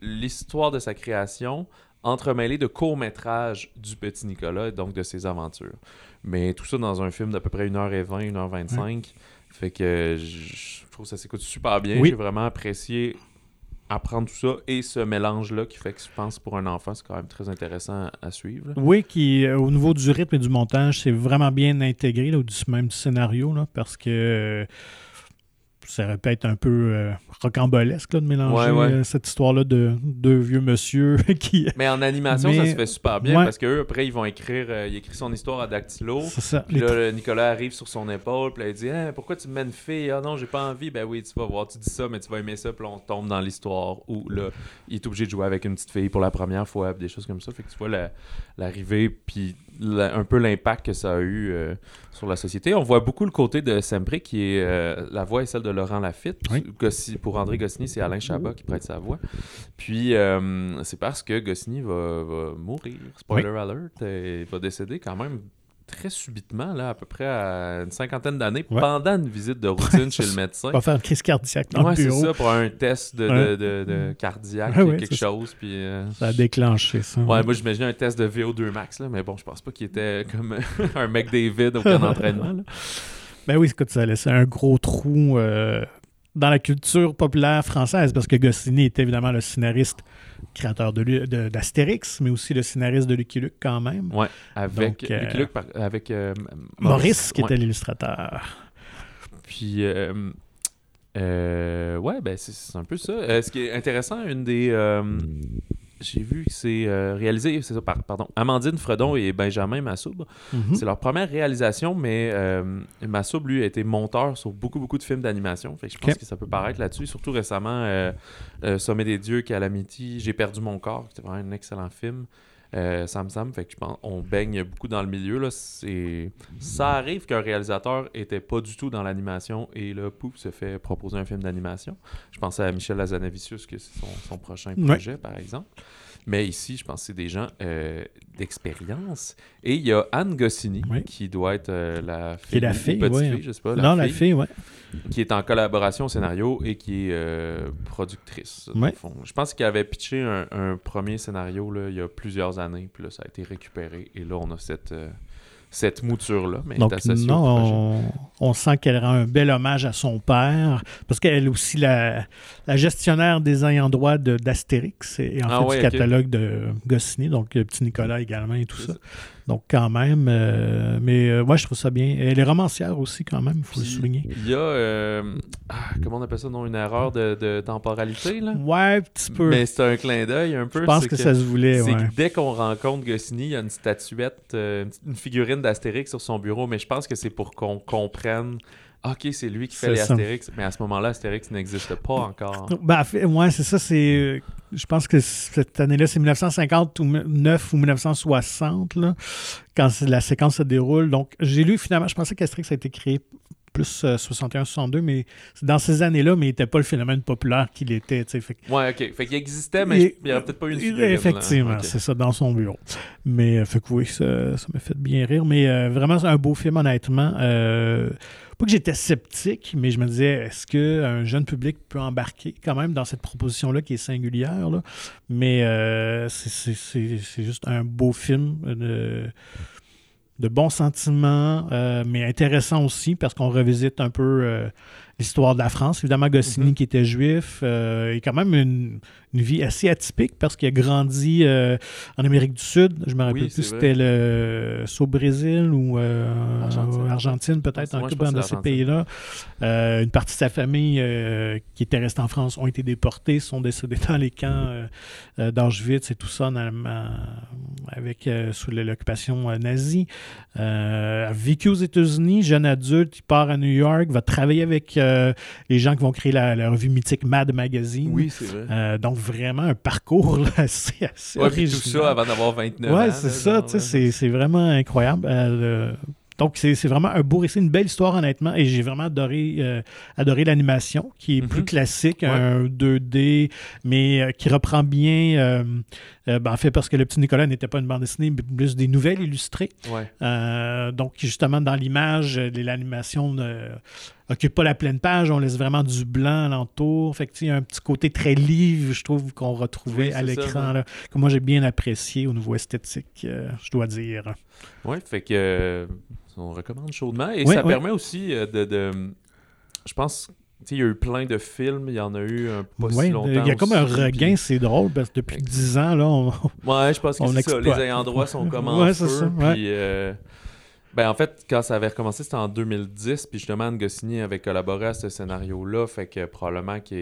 l'histoire de sa création entremêlée de courts-métrages du petit Nicolas et donc de ses aventures. Mais tout ça dans un film d'à peu près 1h20, 1h25. Fait que je trouve que ça s'écoute super bien. Oui. J'ai vraiment apprécié apprendre tout ça et ce mélange-là qui fait que je pense pour un enfant, c'est quand même très intéressant à, suivre. Oui, qui, euh, au niveau du rythme et du montage, c'est vraiment bien intégré, là, ou du, même du scénario, là, parce que euh, ça aurait pu être un peu euh, rocambolesque là, de mélanger Ouais, ouais. euh, cette histoire-là de deux vieux monsieur qui. Mais en animation, ça se fait super bien Ouais. parce qu'eux, après, ils vont écrire, euh, il écrit son histoire à dactylo. C'est ça. Puis là, Nicolas arrive sur son épaule, puis là, il dit Hein, Pourquoi tu me mets une fille? Ah non, j'ai pas envie. Ben oui, tu vas voir, tu dis ça, mais tu vas aimer ça. Puis là, on tombe dans l'histoire où là, il est obligé de jouer avec une petite fille pour la première fois, puis des choses comme ça. Fait que tu vois la- l'arrivée, puis la- un peu l'impact que ça a eu euh, sur la société. On voit beaucoup le côté de Sempré, qui est euh, la voix est celle de Laurent Lafitte. Oui. Gossi- pour André Goscinny, c'est Alain Chabat qui prête sa voix. Puis euh, c'est parce que Goscinny va, va mourir. Spoiler alert, il va décéder quand même très subitement, là, à peu près à une cinquantaine d'années, Ouais. pendant une visite de routine chez le médecin. On va faire une crise cardiaque dans Ouais, c'est ça, pour un test de, de, Ouais. de- de cardiaque, ouais, quelque c'est ça. chose. Puis, euh, Ça a déclenché ça. Ouais, moi j'imagine un test de VO2 max, là, mais bon, je pense pas qu'il était comme un mec David au camp d'entraînement. Ben oui, écoute, ça a laissé un gros trou euh, dans la culture populaire française parce que Goscinny est évidemment le scénariste créateur de d'Astérix, mais aussi le scénariste de Lucky Luke quand même. Ouais, avec Donc, euh, Lucky Luke, par- avec euh, Maurice, qui ouais. était l'illustrateur. Puis, euh, ouais, ben c'est un peu ça. Ce qui est intéressant, une des. J'ai vu que c'est euh, réalisé, c'est ça, par- pardon, Amandine Fredon et Benjamin Massoub. Mhm. C'est leur première réalisation, mais euh, Massoub, lui, a été monteur sur beaucoup, beaucoup de films d'animation. Fait que je pense que ça peut paraître là-dessus. Surtout récemment, euh, Sommet des dieux, Calamity, J'ai perdu mon corps, qui était vraiment un excellent film. Euh, Sam Sam, fait que je pense on baigne beaucoup dans le milieu. Là. C'est... Ça arrive qu'un réalisateur était pas du tout dans l'animation et là, pouf, se fait proposer un film d'animation. Je pensais à Michel Azanavicius, que c'est son, son prochain Ouais. projet, par exemple. Mais ici, je pense que c'est des gens euh, d'expérience. Et il y a Anne Goscinny, Oui. qui doit être euh, la fille, la fille, petite ouais. fille, je sais pas. non, la fille, ouais. Qui est en collaboration au scénario et qui est euh, productrice. fond. Je pense qu'il avait pitché un, un premier scénario là, il y a plusieurs années, puis là, ça a été récupéré. Et là, on a cette, cette mouture-là, mais est Donc, au non, on, on sent qu'elle rend un bel hommage à son père, parce qu'elle est aussi la, la gestionnaire des ayants droit d'Astérix et en Ah fait ouais, du catalogue de Goscinny, donc le petit Nicolas également et tout ça. Donc, quand même, euh, mais euh, ouais, je trouve ça bien. Elle est romancière aussi, quand même, il faut le souligner. Il y a, euh, ah, comment on appelle ça, non, une erreur de, de temporalité, là? Ouais, un petit peu. Mais c'est un clin d'œil un peu. je pense que, ça se voulait, c'est ouais. que dès qu'on rencontre Goscinny, il y a une statuette, euh, une figurine d'Astérix sur son bureau, mais je pense que c'est pour qu'on comprenne. Ok, c'est lui qui fait les ça. Astérix, mais à ce moment-là, Astérix n'existe pas encore. Ben, ouais, c'est ça, c'est. euh, Je pense que cette année-là, c'est 1950 ou 9 ou 1960, là, quand la séquence se déroule. Donc, j'ai lu finalement, je pensais qu'Astérix a été créé plus 61-62, mais c'est dans ces années-là, mais il n'était pas le phénomène populaire qu'il était. fait Ouais, ok. Fait qu'il existait, mais il n'y aurait peut-être pas eu une figurine. Effectivement, c'est ça, dans son bureau. Mais, euh, fait que oui, ça, ça m'a fait bien rire. Mais euh, vraiment, c'est un beau film, honnêtement. Pas que j'étais sceptique, mais je me disais, est-ce qu'un jeune public peut embarquer quand même dans cette proposition-là qui est singulière? Mais euh, c'est- juste un beau film de, de bons sentiments, euh, mais intéressant aussi parce qu'on revisite un peu euh, l'histoire de la France. Évidemment, Goscinny Mhm. qui était juif, euh, et quand même une, une vie assez atypique parce qu'il a grandi euh, en Amérique du Sud. Je me rappelle Oui, plus c'est c'était le au Brésil ou euh, Argentine. peut-être, en que dans ces pays-là. Euh, une partie de sa famille euh, qui était restée en France ont été déportés, sont décédés dans les camps euh, d'Auschwitz et tout ça en Allemagne, avec sous l'occupation nazie. A vécu aux États-Unis, jeune adulte, il part à New York, va travailler avec euh, les gens qui vont créer la, la revue mythique Mad Magazine. Oui, c'est vrai. Euh, donc vraiment un parcours là, assez, assez Ouais, puis tout ça avant d'avoir 29 ans. Ouais, là, c'est ça, tu sais, c'est- c'est vraiment incroyable. Euh, donc, c'est c'est vraiment un beau récit, une belle histoire, honnêtement, et j'ai vraiment adoré, euh, adoré l'animation, qui est plus Mhm. classique, Ouais. un 2D, mais euh, qui reprend bien, euh, euh, ben, en fait, parce que le petit Nicolas n'était pas une bande dessinée, mais plus des nouvelles illustrées. Ouais. Euh, donc, justement, dans l'image, euh, l'animation ne occupe pas la pleine page, on laisse vraiment du blanc alentour. Fait que, il y a un petit côté très livre, je trouve, qu'on retrouvait Oui, à l'écran, ouais. que moi j'ai bien apprécié au niveau esthétique, euh, je dois dire. Ouais, fait que on recommande chaudement. Et Oui, ça oui. permet aussi de, de- Je pense, il y a eu plein de films, il y en a eu un pas Ouais, si longtemps. il y a comme un regain, c'est drôle, parce que depuis Fait que- 10 ans, là, on... Ouais, je pense que c'est ça. Les ayants droit sont comme en Ouais, feu. ça, ouais. Puis, euh, ben, en fait, quand ça avait recommencé, c'était en 2010. Puis justement, Goscinny avait collaboré à ce scénario-là. Fait que probablement qu'à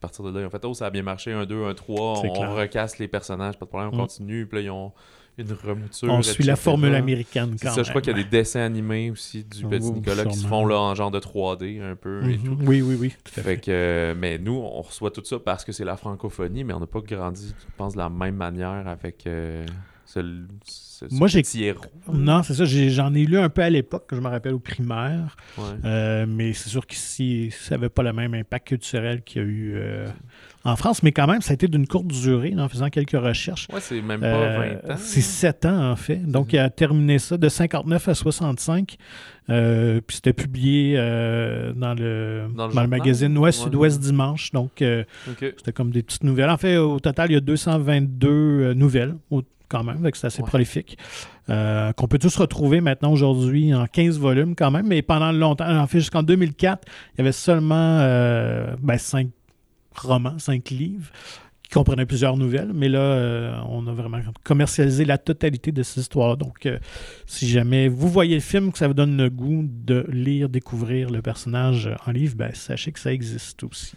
partir de là, ils ont fait Oh, ça a bien marché, un 2, un 3. C'est On, recasse les personnages, pas de problème, on Mm. continue. Puis là, ils ont une remouture. on suit la formule américaine quand ça, je crois qu'il y a même. des dessins animés aussi du Petit Oh, Nicolas qui se font là en genre de 3D un peu et Mhm. tout. Oui, oui, oui, tout à fait. Fait que, euh, mais nous, on reçoit tout ça parce que c'est la francophonie, mais on n'a pas grandi, je pense, de la même manière avec euh, ce, ce- Moi, j'ai- petit héros. Non, c'est ça, j'en ai lu un peu à l'époque, que je me rappelle au primaire, Ouais. Euh, mais c'est sûr qu'ici, ça n'avait pas le même impact culturel qu'il y a eu euh, en France, mais quand même, ça a été d'une courte durée, en faisant quelques recherches. Ouais, c'est même pas Euh, 20 ans. C'est 7 ans, en fait. Donc, il a terminé ça de 59 à 65. Euh, puis c'était publié euh, dans le, Dans le dans le journal? magazine Ouest Ouais. Sud-Ouest Dimanche. Donc, euh, c'était comme des petites nouvelles. En fait, au total, il y a 222 euh, nouvelles, au- quand même, donc c'est assez Ouais. prolifique. qu'on peut tous retrouver maintenant aujourd'hui en 15 volumes quand même, mais pendant longtemps, en fait jusqu'en 2004, il y avait seulement 5 romans, 5 livres qui comprenaient plusieurs nouvelles, mais là, euh, on a vraiment commercialisé la totalité de ces histoires. Donc, euh, si jamais vous voyez le film, que ça vous donne le goût de lire, découvrir le personnage en livre, ben, sachez que ça existe aussi.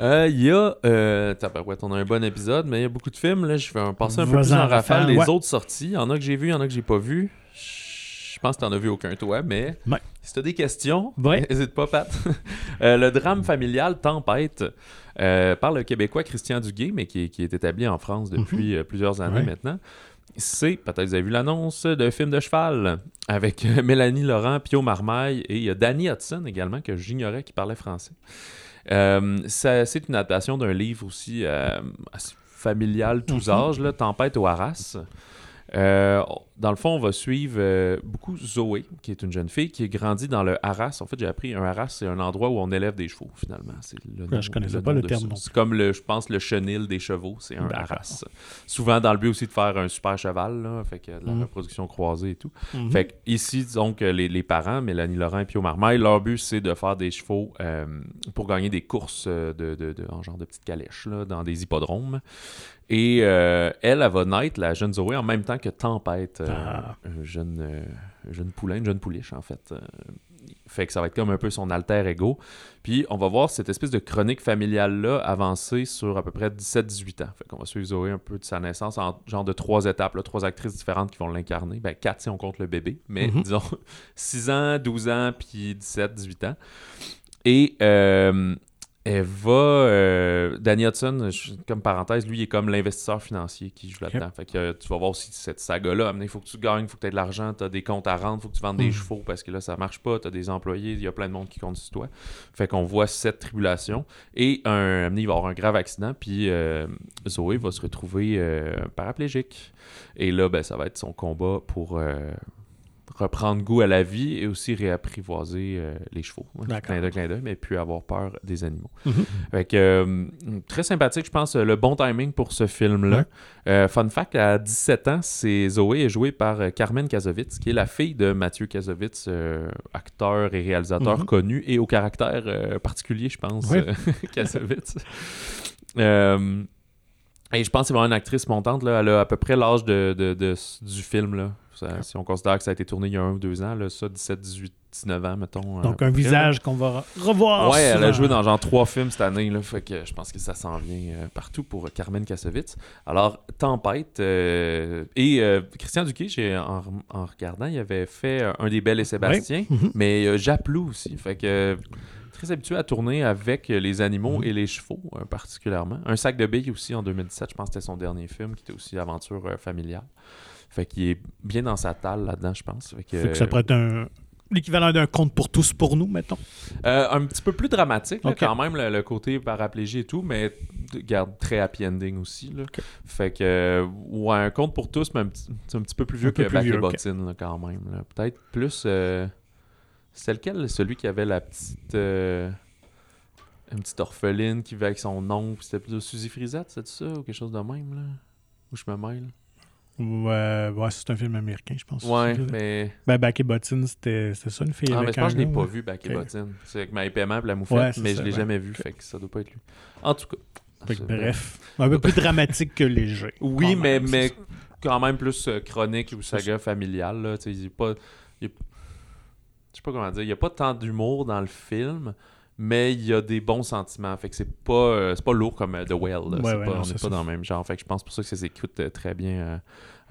Euh, Il y a. Euh, on a un bon épisode, mais il y a beaucoup de films. Là, je vais en passer un peu plus en en rafale. Les ouais. autres sorties, il y en a que j'ai vu, il y en a que j'ai pas vu. Je pense que t'en as vu aucun, toi, mais Ouais. si t'as des questions, n'hésite pas, Pat. Euh, le drame familial Tempête euh, par le Québécois Christian Duguay, mais qui est, qui est établi en France depuis euh, plusieurs années Ouais. maintenant. C'est, peut-être vous avez vu l'annonce, de film de cheval avec euh, Mélanie Laurent, Pio Marmaille et il y a Danny Hudson également, que j'ignorais qui parlait français. Euh, ça- c'est une adaptation d'un livre aussi euh, familial, tous Mhm. âges, là, Tempête au Arras. Euh, dans le fond, on va suivre euh, beaucoup Zoé, qui est une jeune fille qui a grandi dans le haras. En fait, j'ai appris un haras, c'est un endroit où on élève des chevaux, finalement. C'est le je connaissais pas nom le terme C'est comme, le, je pense, le chenil des chevaux, c'est un haras. Souvent dans le but aussi de faire un super cheval, là, fait que de la Mhm. reproduction croisée et tout. Mhm. Fait que ici, donc, les, les parents, Mélanie Laurent et Pio Marmaille, leur but, c'est de faire des chevaux euh, pour gagner des courses euh, de, de, de- en genre de petites calèches là, dans des hippodromes. Et euh, elle, elle va naître, la jeune Zoé, en même temps que Tempête, Ah. un jeune, euh, un jeune poulain, une jeune pouliche, en fait. Euh, fait que ça va être comme un peu son alter ego. Puis on va voir cette espèce de chronique familiale-là avancer sur à peu près 17-18 ans. Fait qu'on va suivre Zoé un peu de sa naissance en genre de trois étapes, là, trois actrices différentes qui vont l'incarner. Ben, quatre si on compte le bébé, mais Mhm. disons 6 ans, 12 ans, puis 17-18 ans. Et euh, elle va. euh, Danny Hudson, je- comme parenthèse, lui, il est comme l'investisseur financier qui joue là-dedans. Fait que euh, tu vas voir cette saga-là. Il faut que tu gagnes, il faut que tu aies de l'argent, tu as des comptes à rendre, il faut que tu vendes des Mhm. chevaux parce que là, ça marche pas. Tu as des employés, il y a plein de monde qui compte sur toi. Fait qu'on voit cette tribulation. Et un, il va y avoir un grave accident, puis euh, Zoé va se retrouver paraplégique. Et là, ben, ça va être son combat pour. Reprendre goût à la vie et aussi réapprivoiser euh, les chevaux. Ouais. Clin d'œil, clin d'œil, mais plus avoir peur des animaux. Mhm. Fait que, euh, très sympathique, je pense, le bon timing pour ce film-là. Ouais. Euh, fun fact, à 17 ans, c'est Zoé est jouée par Carmen Kazovitz, qui est la fille de Mathieu Kazovitz, acteur et réalisateur Mhm. connu et au caractère particulier, je pense, Ouais. Kazovitz. Et je pense que c'est vraiment une actrice montante. Là. Elle a à peu près l'âge de, de- de- du film. Là. Ça- si on considère que ça a été tourné il y a un ou deux ans, là, ça, 17, 18, 19 ans, mettons. euh, Donc, un près, visage qu'on va re- revoir. Ouais, elle a joué dans genre trois films cette année, là, fait que je pense que ça s'en vient euh, partout pour Carmen Kassovitz. Alors, Tempête, euh, et euh, Christian Duquet, j'ai, en, en regardant, il avait fait un des Belles et Sébastien, Mhm. mais Japlou aussi, fait que très habitué à tourner avec les animaux Mhm. et les chevaux, euh, particulièrement. Un sac de billes aussi en 2017, je pense que c'était son dernier film, qui était aussi aventure euh, familiale. Fait qu'il est bien dans sa talle là-dedans, je pense. Fait que, Fait que ça pourrait être un... l'équivalent d'un conte pour tous pour nous, mettons. euh, un petit peu plus dramatique, là, quand même, le, le côté paraplégie et tout, mais garde très happy ending aussi. Là. Fait que, euh, ouais, un conte pour tous, mais un petit, c'est un petit peu plus vieux peu que plus Back vieux. Bottine, là, quand même. là. Peut-être plus. euh, C'est lequel Celui qui avait la petite. euh, Une petite orpheline qui vivait avec son oncle. C'était plus Suzy Frisette, c'est ça Ou quelque chose de même, là? Où je me mêle? Ouais, ouais c'est un film américain, je pense. Ouais, mais. Ben, Back et Bottine, c'était ça, une fille Ah, mais avec je pense que je l'ai pas vu, Back et Ok. Bottine. C'est avec Maï Paiement et la moufette, Ouais, mais ça, je l'ai ouais. jamais vu, fait que ça doit pas être lui. En tout cas. Bref, un peu plus dramatique que léger. Oui, mais, mais ça. quand même plus euh, chronique ou saga familiale. Là, tu sais, il pas, il je sais pas comment dire. Il n'y a pas tant d'humour dans le film, mais il y a des bons sentiments. Fait que c'est pas, euh, c'est pas lourd comme euh, The Well. Ouais, pas- non, on n'est pas dans le même genre. Fait que je pense pour ça que ça s'écoute euh, très bien.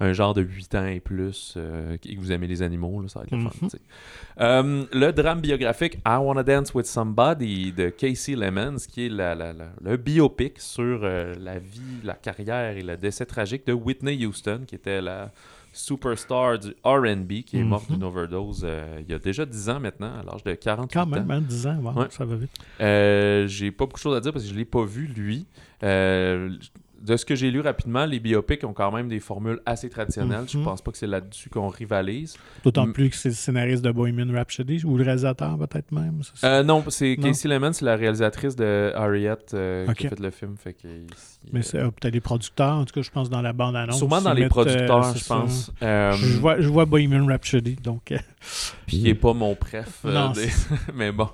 un genre de 8 ans et plus et que vous aimez les animaux, là, ça va être le fun. Mhm. le drame biographique I Wanna Dance with Somebody de Casey Lemons, qui est la- la- la- le biopic sur la vie, la carrière et le décès tragique de Whitney Houston, qui était la superstar du RB, qui est morte Mhm. d'une overdose euh, il y a déjà 10 ans maintenant, à l'âge de 48 Quand ans. même, hein, 10 ans, wow, Ouais. ça va vite. Euh, j'ai pas beaucoup de choses à dire parce que je l'ai pas vu, lui. Euh, de ce que j'ai lu rapidement, les biopics ont quand même des formules assez traditionnelles. Je Mhm. pense pas que c'est là-dessus qu'on rivalise. D'autant Mm. plus que c'est le scénariste de Bohemian Rhapsody, ou le réalisateur peut-être même. ça? Euh, non, c'est. Casey Lemon, c'est la réalisatrice de Harriet euh, qui a fait le film. Fait mais c'est euh, peut-être les producteurs, en tout cas, je pense dans la bande-annonce. sûrement dans les mettent, producteurs, je pense. Je, vois, je vois Bohemian Rhapsody, donc... Puis qui est pas mon préf. Non, des- mais bon.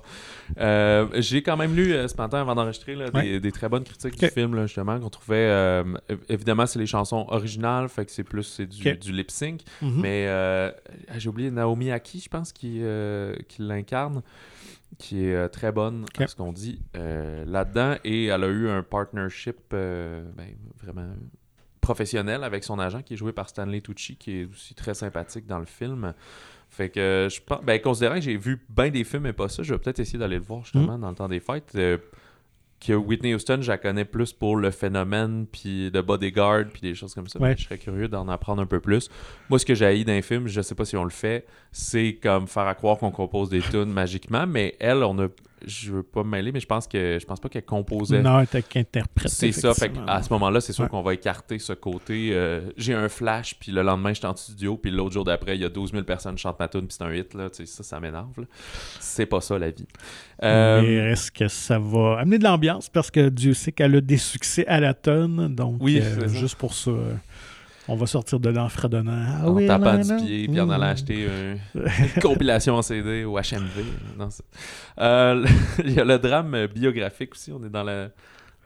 Euh, j'ai quand même lu euh, ce matin avant d'enregistrer des, très bonnes critiques du film là, justement qu'on trouvait euh, év- évidemment c'est les chansons originales fait que c'est plus c'est du, lip sync. Mhm. mais euh, j'ai oublié Naomi Aki je pense qui, qui l'incarne qui est très bonne à Ok. ce qu'on dit là-dedans. Et elle a eu un partnership ben, vraiment professionnel avec son agent qui est joué par Stanley Tucci qui est aussi très sympathique dans le film fait que je pense ben considérant que j'ai vu bien des films et pas ça je vais peut-être essayer d'aller le voir justement dans le temps des fêtes Euh, que Whitney Houston, je la connais plus pour le phénomène, puis de bodyguard, puis des choses comme ça. Ouais. Je serais curieux d'en apprendre un peu plus. Moi, ce que j'ai haï d'un film, je sais pas si on le fait, c'est comme faire à croire qu'on compose des tunes magiquement, mais elle, on a, je veux pas me mêler, mais je pense que je pense pas qu'elle composait. Non, t'as qu'interprète. C'est ça, fait à ce moment-là, c'est sûr Ouais. qu'on va écarter ce côté. euh, j'ai un flash, puis le lendemain, je suis en studio, puis l'autre jour d'après, il y a 12 000 personnes qui chantent ma tune, puis c'est un hit, là, tu sais, ça, ça m'énerve. C'est pas ça, la vie. Euh, Mais est-ce que ça va amener de l'ambiance? Parce que Dieu sait qu'elle a des succès à la tonne. Donc, Oui, euh, juste pour ça, on va sortir de là en fredonnant. Ah en oui, tapant là, du là. pied, puis en allant acheter un- une compilation en CD au HMV. Non, Euh, Il y a le drame biographique aussi. On est dans la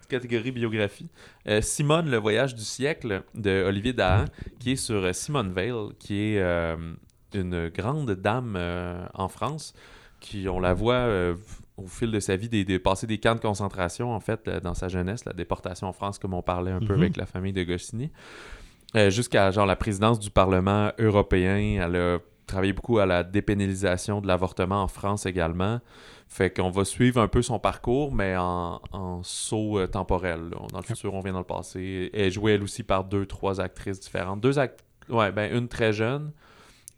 catégorie biographie. Euh, Simone, le voyage du siècle de Olivier Dahan, qui est sur Simone Veil, qui est euh, une grande dame euh, en France, qui, on la voit au fil de sa vie, des, des- passer des camps de concentration, en fait, dans sa jeunesse, la déportation en France, comme on parlait un peu Mhm. avec la famille de Goscinny. Euh, Jusqu'à genre la présidence du Parlement européen, elle a travaillé beaucoup à la dépénalisation de l'avortement en France également. Fait qu'on va suivre un peu son parcours, mais en, en saut euh, temporel. là. Dans le futur, on vient dans le passé. Elle est jouée, elle aussi, par deux, trois actrices différentes. Deux act... Ouais, ben une très jeune,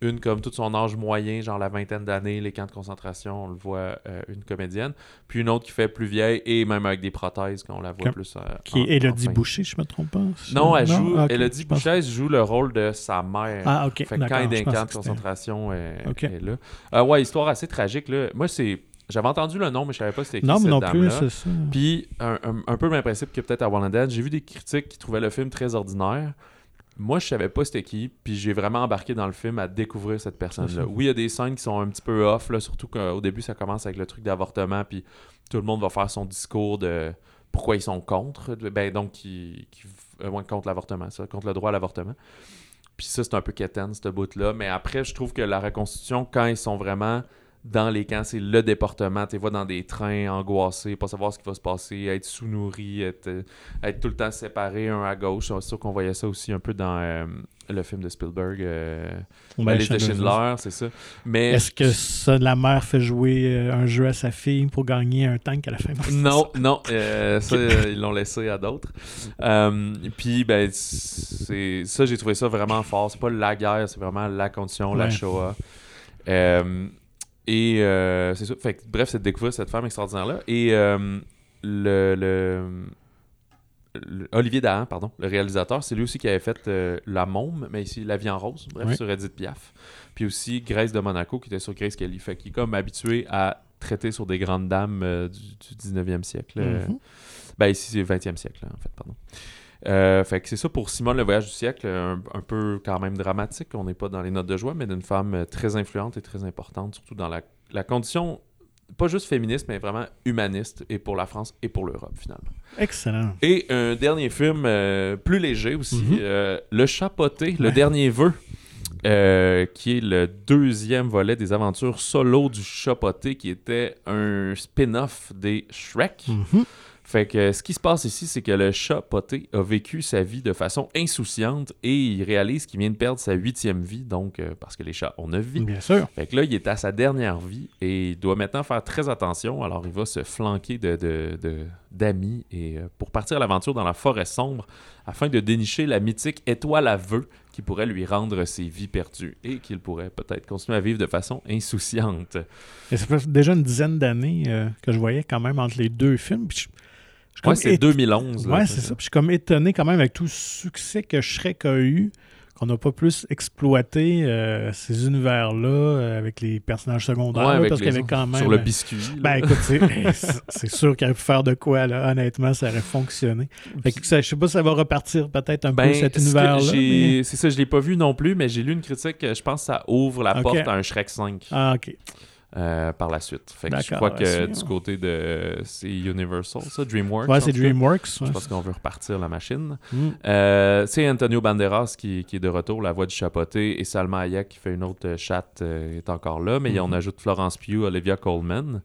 une comme tout son âge moyen, genre la vingtaine d'années, les camps de concentration, on le voit, euh, une comédienne. Puis une autre qui fait plus vieille, et même avec des prothèses, qu'on la voit plus... euh, Qui en- est Elodie. Boucher, je me trompe pas. Non, elle joue... Ah, ok, Elodie pense- Boucher joue le rôle de sa mère. Ah, ok. Fait quand il est camp de concentration, elle, est là. Euh, ouais, histoire assez tragique. Là. Moi, c'est. J'avais entendu le nom, mais je savais pas c'était qui Non, mais cette non plus, dame-là. c'est ça. Puis, un, un- un peu le même principe que peut-être à Wallen j'ai vu des critiques qui trouvaient le film très ordinaire. Moi, je savais pas c'était qui, puis j'ai vraiment embarqué dans le film à découvrir cette personne-là. Oui, il y a des scènes qui sont un petit peu off, là, surtout qu'au début, ça commence avec le truc d'avortement, puis tout le monde va faire son discours de pourquoi ils sont contre. Ben, donc, qui, qui, euh, contre l'avortement, ça, contre le droit à l'avortement. Puis ça, c'est un peu quétaine, ce bout-là. Mais après, je trouve que la reconstitution, quand ils sont vraiment dans les camps, c'est le département. Tu vois dans des trains angoissés, pas savoir ce qui va se passer, être sous-nourri, être, euh, être tout le temps séparé un à gauche. C'est sûr qu'on voyait ça aussi un peu dans euh, le film de Spielberg, euh, Ben, de. Schindler, c'est ça. Mais Est-ce que ça, la mère fait jouer euh, un jeu à sa fille pour gagner un tank à la fin? Non, non, euh, ça, ils l'ont laissé à d'autres. Puis, ben, c'est ça, j'ai trouvé ça vraiment fort. C'est pas la guerre, c'est vraiment la condition, la. Shoah. Et euh, c'est ça. Fait que, bref, c'est de découvrir cette femme extraordinaire-là. Et euh, le, le- le- Olivier Dahan, pardon, le réalisateur, c'est lui aussi qui avait fait euh, La Môme, mais ici La Vie en Rose, bref, Oui. sur Edith Piaf. Puis aussi Grace de Monaco, qui était sur Grace Kelly. Fait qu'il est comme habitué à traiter sur des grandes dames du, du 19e siècle. Mhm. ben ici, c'est le 20e siècle, en fait, pardon. Euh, fait que c'est ça pour Simone, le voyage du siècle, un, un peu quand même dramatique. On n'est pas dans les notes de joie, mais d'une femme euh, très influente et très importante, surtout dans la, la condition, pas juste féministe, mais vraiment humaniste, et pour la France et pour l'Europe, finalement. Excellent. Et un dernier film euh, plus léger aussi, Mhm. euh, Le Chapoté, le Ouais. dernier vœu, euh, qui est le deuxième volet des aventures solo du Chapoté, qui était un spin-off des Shrek. Mhm. Fait que ce qui se passe ici, c'est que le chat poté a vécu sa vie de façon insouciante et il réalise qu'il vient de perdre sa huitième vie, donc euh, parce que les chats ont neuf vies. Bien sûr. Fait que là, il est à sa dernière vie et il doit maintenant faire très attention. Alors, il va se flanquer de, de- de- d'amis et euh, pour partir à l'aventure dans la forêt sombre afin de dénicher la mythique étoile à vœux qui pourrait lui rendre ses vies perdues et qu'il pourrait peut-être continuer à vivre de façon insouciante. Et ça fait déjà une dizaine d'années euh, que je voyais quand même entre les deux films. Puis je- je Ouais, comme c'est é- 2011. là, Ouais, c'est ça. Puis je suis comme étonné quand même avec tout le succès que Shrek a eu, qu'on n'a pas plus exploité euh, ces univers-là euh, avec les personnages secondaires. Ouais, là, avec parce qu'il y avait quand même. Sur le euh, biscuit. là. Ben écoute, c'est- sûr qu'il aurait pu faire de quoi, là. Honnêtement, ça aurait fonctionné. Fait que ça, je sais pas si ça va repartir peut-être un Ben, peu cet ce que univers-là. mais- C'est ça, je l'ai pas vu non plus, mais j'ai lu une critique, je pense que ça ouvre la porte à un Shrek 5 Ah, ok. Euh, par la suite. Fait que je crois que du côté de... C'est Universal, ça, DreamWorks. Ouais, c'est. DreamWorks. Je pense qu'on veut repartir la machine. Mm. Euh, c'est Antonio Banderas qui, qui est de retour, la voix du chapoté, et Salma Hayek qui fait une autre chatte euh, est encore là, mais on Mhm. ajoute Florence Pugh, Olivia Colman.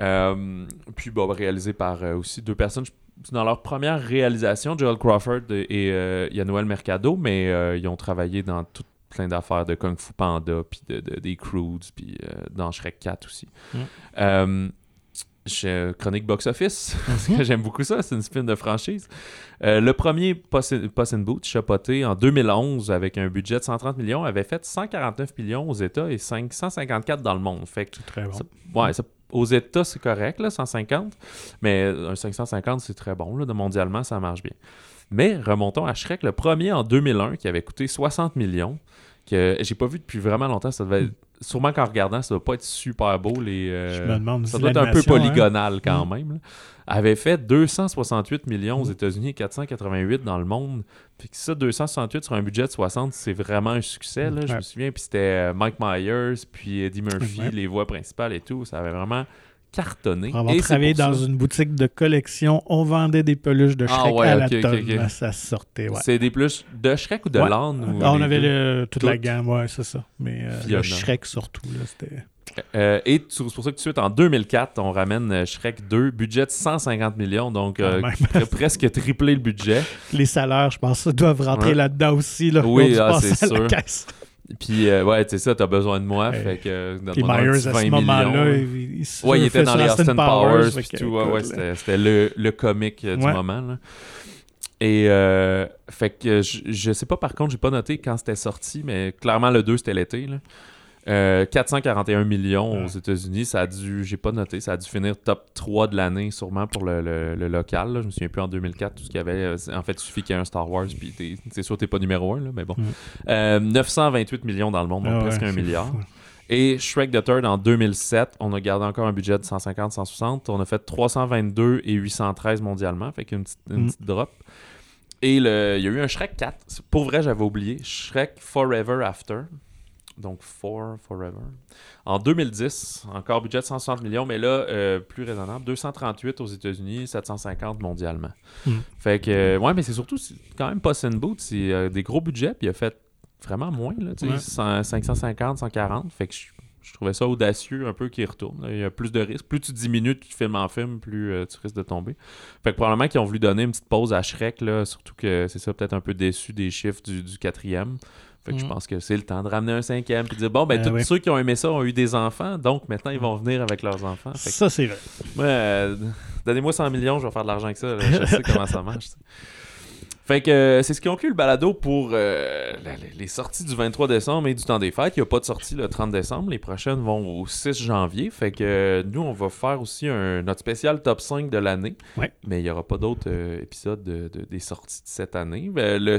Euh, puis bon, réalisé par aussi deux personnes. Dans leur première réalisation, Joel Crawford et euh, Yanuel Mercado, mais ils ont travaillé dans tout plein d'affaires de Kung Fu Panda, puis de, de- des Croods, puis euh, dans Shrek 4 aussi. Mm. Euh, je- chronique box office, parce que j'aime beaucoup ça, c'est une spin de franchise. Euh, le premier Puss in, Puss in Boots, chapoté en 2011 avec un budget de 130 millions, avait fait 149 millions aux États et 554 dans le monde. Fait que, très bon. ça- ouais, ça- aux États, c'est correct, là, 150, mais un 550, c'est très bon. De mondialement, ça marche bien. Mais remontons à Shrek, le premier en 2001, qui avait coûté 60 millions, que j'ai pas vu depuis vraiment longtemps. Ça devait être- Sûrement qu'en regardant, ça doit pas être super beau. Les, euh, Je me demande ça doit être un peu hein. polygonal quand Mm. même. là. Avait fait 268 millions aux Mm. États-Unis et 488 dans le monde. Puis que ça, 268 sur un budget de 60, c'est vraiment un succès. Là, Je Ouais. me souviens. Puis c'était euh, Mike Myers, puis Eddie Murphy, Ouais. les voix principales et tout. Ça avait vraiment cartonné. On va Et c'est travailler pour dans ça- une boutique de collection. On vendait des peluches de Ah Shrek ouais, à la ok, ok, tonne. Ça sortait, ouais. C'est des plus de Shrek ou de Ouais. Ah, on avait le- toute la gamme, ouais, c'est ça. Mais euh, le Shrek surtout, là, c'était... Euh, et tout- c'est pour ça que tout de suite, en 2004, on ramène euh, Shrek 2, budget de 150 millions, donc euh, pre- presque triplé le budget. Les salaires, je pense, doivent rentrer Ouais. là-dedans aussi. Là, Oui, ah, c'est sûr. Puis, euh, ouais, tu sais ça, t'as besoin de moi, fait que... euh, donne-moi un Myers, à 20 ce moment-là, il, Ouais, il était dans les Austin Powers, fait puis tout. Ouais, ouais, c'était le, le comique euh, du moment. Là. Et euh, fait que je, je sais pas, par contre, j'ai pas noté quand c'était sorti, mais clairement le 2 c'était l'été. Là. Euh, 441 millions aux. États-Unis, ça a dû, j'ai pas noté, ça a dû finir top 3 de l'année, sûrement pour le, le- le local. là. Je me souviens plus en 2004, tout ce qu'il y avait. euh, En fait, il suffit qu'il y ait un Star Wars, puis t'es- c'est sûr, t'es pas numéro 1, mais bon. Mm. Euh, 928 millions dans le monde, donc Ah ouais, presque un milliard. fou. Et Shrek the Third en 2007, on a gardé encore un budget de 150-160. On a fait 322 et 813 mondialement, fait qu'une petite, une Mm. petite drop. Et le- il y a eu un Shrek 4. Pour vrai, j'avais oublié. Shrek Forever After. Donc, For Forever. En 2010, encore budget de 160 millions, mais là, euh, plus raisonnable. 238 aux États-Unis, 750 mondialement. Mm. Fait que, euh, ouais, mais c'est surtout quand même pas in Boot. C'est euh, des gros budgets, puis il a fait vraiment moins, là, tu sais, Ouais. 100, 550, 140. Fait que je, je trouvais ça audacieux un peu qu'il retourne. là. Il y a plus de risques. Plus tu diminues de film en film, plus euh, tu risques de tomber. Fait que probablement qu'ils ont voulu donner une petite pause à Shrek, là, surtout que c'est ça, peut-être un peu déçu des chiffres du, du quatrième. Fait que je Mm. pense que c'est le temps de ramener un cinquième puis de dire bon ben Ben tous oui. ceux qui ont aimé ça ont eu des enfants donc maintenant ils vont venir avec leurs enfants. Fait Ça, c'est vrai. euh, donnez-moi 100 millions, je vais faire de l'argent avec ça. là. Je sais comment ça marche. Fait que euh, c'est ce qui conclut le balado pour euh, les, les sorties du 23 décembre et du temps des fêtes. Il n'y a pas de sortie le 30 décembre. Les prochaines vont au 6 janvier. Fait que euh, nous, on va faire aussi un, notre spécial top 5 de l'année. Ouais. Mais il n'y aura pas d'autres épisodes de- de- des sorties de cette année. Ben, le,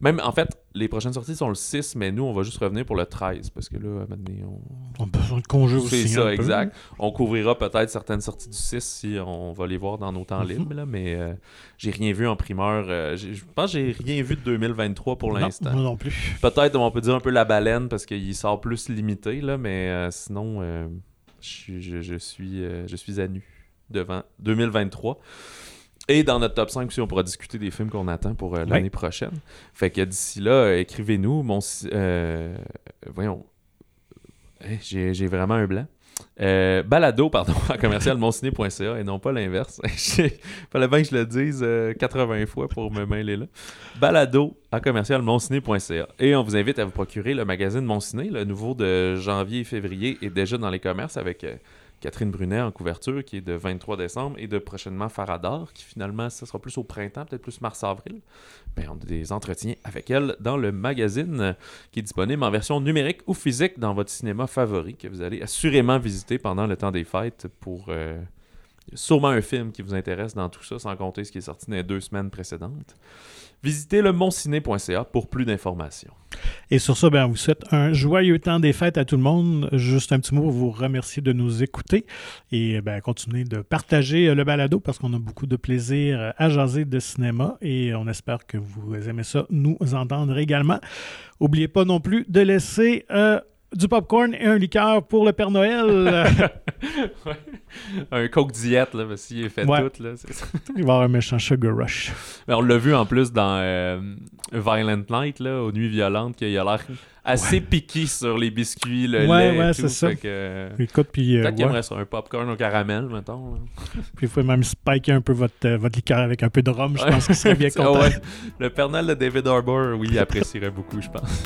même, en fait, les prochaines sorties sont le 6, mais nous, on va juste revenir pour le 13. Parce que là, on, On a besoin de congé aussi. c'est ça, peu. exact. On couvrira peut-être certaines sorties du 6 si on va les voir dans nos temps Mhm. libres, là, mais euh, j'ai rien vu en primeur. euh, je pense que j'ai rien vu de 2023 pour l'instant. moi non plus. Peut-être on peut dire un peu la baleine parce qu'il sort plus limité, là, mais euh, sinon, je, je, je suis, je suis à nu devant 2023. Et dans notre top 5 aussi, on pourra discuter des films qu'on attend pour euh, l'année prochaine. Fait que d'ici là, euh, écrivez-nous. Mon, euh, voyons. Eh, J'ai j'ai vraiment un blanc. Balado, pardon, à commercial monciné.ca et non pas l'inverse. Il fallait bien que je le dise euh, 80 fois pour me mêler là. Balado à commercial monciné.ca. Et on vous invite à vous procurer le magazine Monciné, le nouveau de janvier et février, est déjà dans les commerces avec Catherine Brunet en couverture, qui est de 23 décembre, et de prochainement Faradar, qui finalement, ça sera plus au printemps, peut-être plus mars-avril. Ben, on a des entretiens avec elle dans le magazine euh, qui est disponible en version numérique ou physique dans votre cinéma favori, que vous allez assurément visiter pendant le temps des fêtes pour... euh, sûrement un film qui vous intéresse dans tout ça, sans compter ce qui est sorti dans les deux semaines précédentes. Visitez le monciné.ca pour plus d'informations. Et sur ça, ben, on vous souhaite un joyeux temps des fêtes à tout le monde. Juste un petit mot pour vous remercier de nous écouter et ben, continuer de partager euh, le balado parce qu'on a beaucoup de plaisir euh, à jaser de cinéma et on espère que vous aimez ça, nous entendre également. N'oubliez pas non plus de laisser euh, du popcorn et un liqueur pour le Père Noël. Ouais. Un coke diète, là, parce qu'il est fait Ouais. tout. Là, ça. Il va avoir un méchant sugar rush. Mais on l'a vu en plus dans euh, Violent Night, là, aux Nuits Violentes, qu'il a l'air assez piqué sur les biscuits, le Ouais, lait ouais, et c'est tout. ça. fait que, euh, Écoute, puis, euh, Peut-être ouais. aimerait ça, un popcorn au caramel, mettons. là. puis vous pouvez même spiker un peu votre, euh, votre liqueur avec un peu de rhum. Je Ouais. pense qu'il serait bien Ah content. ouais. Le Père Noël de David Harbour, oui, il apprécierait beaucoup, je pense.